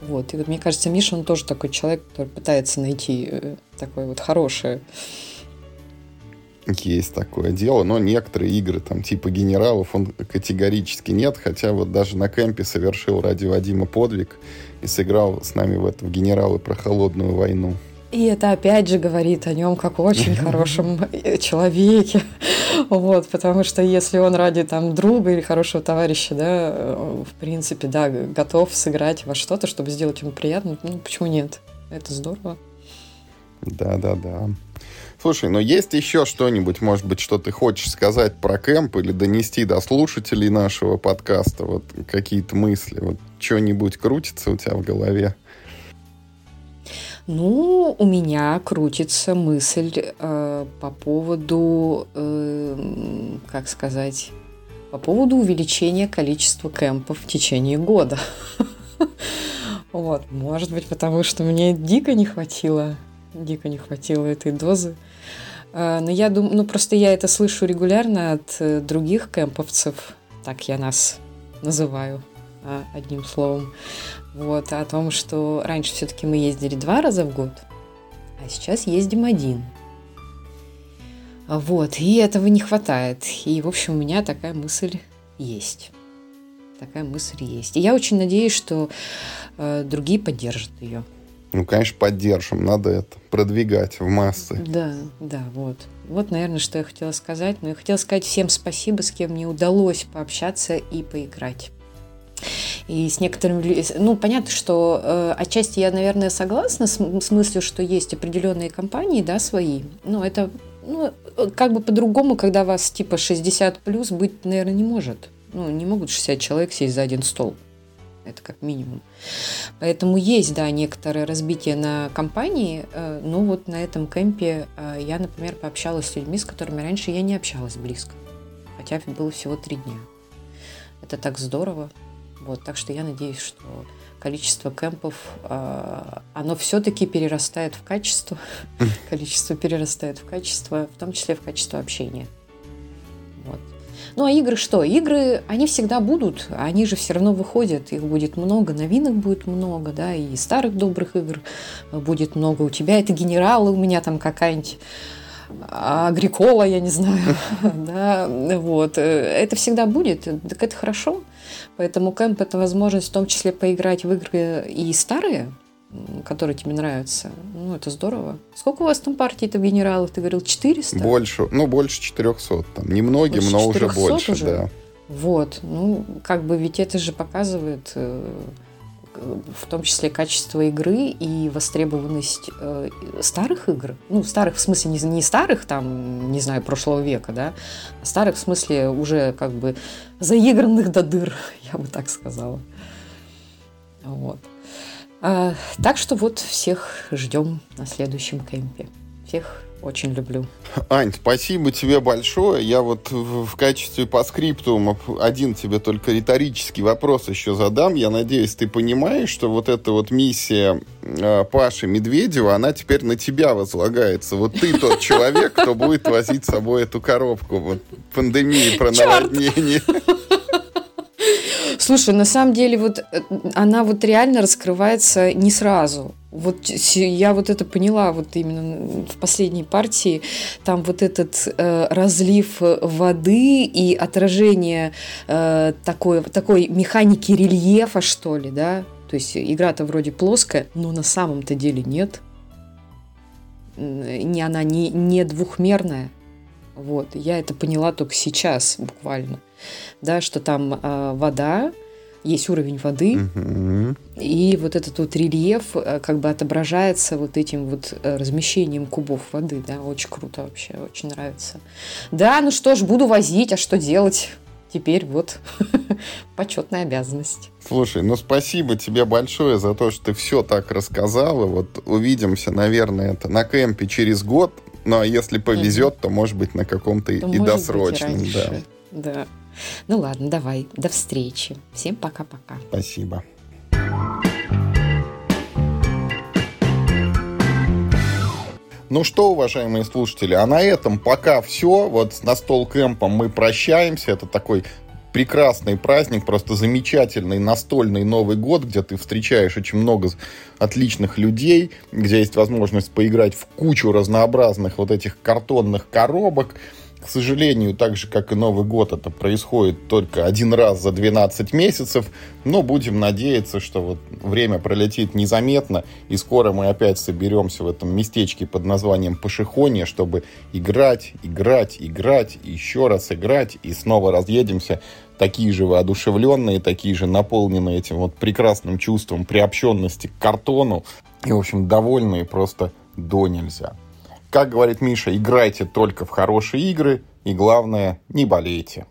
Вот. И вот мне кажется, Миша, он тоже такой человек, который пытается найти э, такое вот хорошее. Есть такое дело, но некоторые игры, там, типа генералов, он категорически нет, хотя вот даже на кемпе совершил ради Вадима подвиг и сыграл с нами в это в генералы про холодную войну. И это опять же говорит о нем как очень хорошем человеке. Вот, потому что если он ради там друга или хорошего товарища, да, в принципе, да, готов сыграть во что-то, чтобы сделать ему приятно, ну почему нет? Это здорово. Да, да, да. Слушай, но есть еще что-нибудь, может быть, что ты хочешь сказать про кемп или донести до слушателей нашего подкаста? Вот какие-то мысли, вот что-нибудь крутится у тебя в голове? Ну, у меня крутится мысль э, по поводу, э, как сказать, по поводу увеличения количества кемпов в течение года. Вот, может быть, потому что мне дико не хватило, дико не хватило этой дозы. Но я думаю, ну просто я это слышу регулярно от э, других кемповцев, так я нас называю а, одним словом, вот, о том, что раньше все-таки мы ездили два раза в год, а сейчас ездим один. Вот, и этого не хватает. И, в общем, у меня такая мысль есть. Такая мысль есть. И я очень надеюсь, что э, другие поддержат ее. Ну, конечно, поддержим. Надо это продвигать в массы. Да, да, вот. Вот, наверное, что я хотела сказать. Но я хотела сказать всем спасибо, с кем мне удалось пообщаться и поиграть. И с некоторыми... Ну, понятно, что э, отчасти я, наверное, согласна с, с мыслью, что есть определенные компании, да, свои. Но это, ну, как бы по-другому, когда вас типа 60 плюс быть, наверное, не может. Ну, не могут 60 человек сесть за один стол. Это как минимум. Поэтому есть, да, некоторое разбитие на компании. Э, ну вот на этом кемпе э, я, например, пообщалась с людьми, с которыми раньше я не общалась близко. Хотя было всего три дня. Это так здорово. Вот, так что я надеюсь, что количество кемпов, э, оно все-таки перерастает в качество. Количество перерастает в качество, в том числе в качество общения. Вот. Ну а игры что? Игры, они всегда будут, они же все равно выходят, их будет много, новинок будет много, да, и старых добрых игр будет много. У тебя это генералы, у меня там какая-нибудь Агрикола, я не знаю, да, вот. Это всегда будет, так это хорошо. Поэтому кемп – это возможность в том числе поиграть в игры и старые, которые тебе нравятся. Ну, это здорово. Сколько у вас там партий-то генералов? Ты говорил, 400? Больше, ну, больше 400. Там немногим, больше но уже больше, уже? да. Вот, ну, как бы ведь это же показывает э, в том числе качество игры и востребованность э, старых игр. Ну, старых в смысле не, не старых, там, не знаю, прошлого века, да, а старых в смысле уже как бы заигранных до дыр, я бы так сказала. Вот. А, так что вот всех ждем на следующем кемпе. Всех очень люблю. Ань, спасибо тебе большое. Я вот в качестве по скрипту один тебе только риторический вопрос еще задам. Я надеюсь, ты понимаешь, что вот эта вот миссия э, Паши Медведева, она теперь на тебя возлагается. Вот ты тот человек, кто будет возить с собой эту коробку. Вот пандемии про наводнение. Слушай, на самом деле вот э, она вот реально раскрывается не сразу. Вот я вот это поняла вот именно в последней партии. Там вот этот э, разлив воды и отражение э, такой, такой механики рельефа, что ли, да? То есть игра-то вроде плоская, но на самом-то деле нет. Не, она не, не двухмерная. Вот, я это поняла только сейчас, буквально, да, что там э, вода, есть уровень воды, Мгм. и вот этот вот рельеф э, как бы отображается вот этим вот э, размещением кубов воды, да, очень круто вообще, очень нравится. Да, ну что ж, буду возить, а что делать? Теперь вот почетная обязанность. Слушай, ну спасибо тебе большое за то, что ты все так рассказала. Вот увидимся, наверное, это на кемпе через год. Ну, а если повезет, то, может быть, на каком-то и То, быть, досрочном. да. раньше. Да. Ну ладно, давай, до встречи. Всем пока-пока. Спасибо. Ну что, уважаемые слушатели, а на этом пока все. Вот с настол кемпом мы прощаемся. Это такой прекрасный праздник, просто замечательный настольный Новый год, где ты встречаешь очень много отличных людей, где есть возможность поиграть в кучу разнообразных вот этих картонных коробок. К сожалению, так же, как и Новый год, это происходит только один раз за 12 месяцев, но будем надеяться, что вот время пролетит незаметно, и скоро мы опять соберемся в этом местечке под названием Пашихония, чтобы играть, играть, играть, еще раз играть, и снова разъедемся такие же воодушевленные, такие же наполненные этим вот прекрасным чувством приобщенности к картону, и, в общем, довольные просто до нельзя. Как говорит Миша, играйте только в хорошие игры и, главное, не болейте.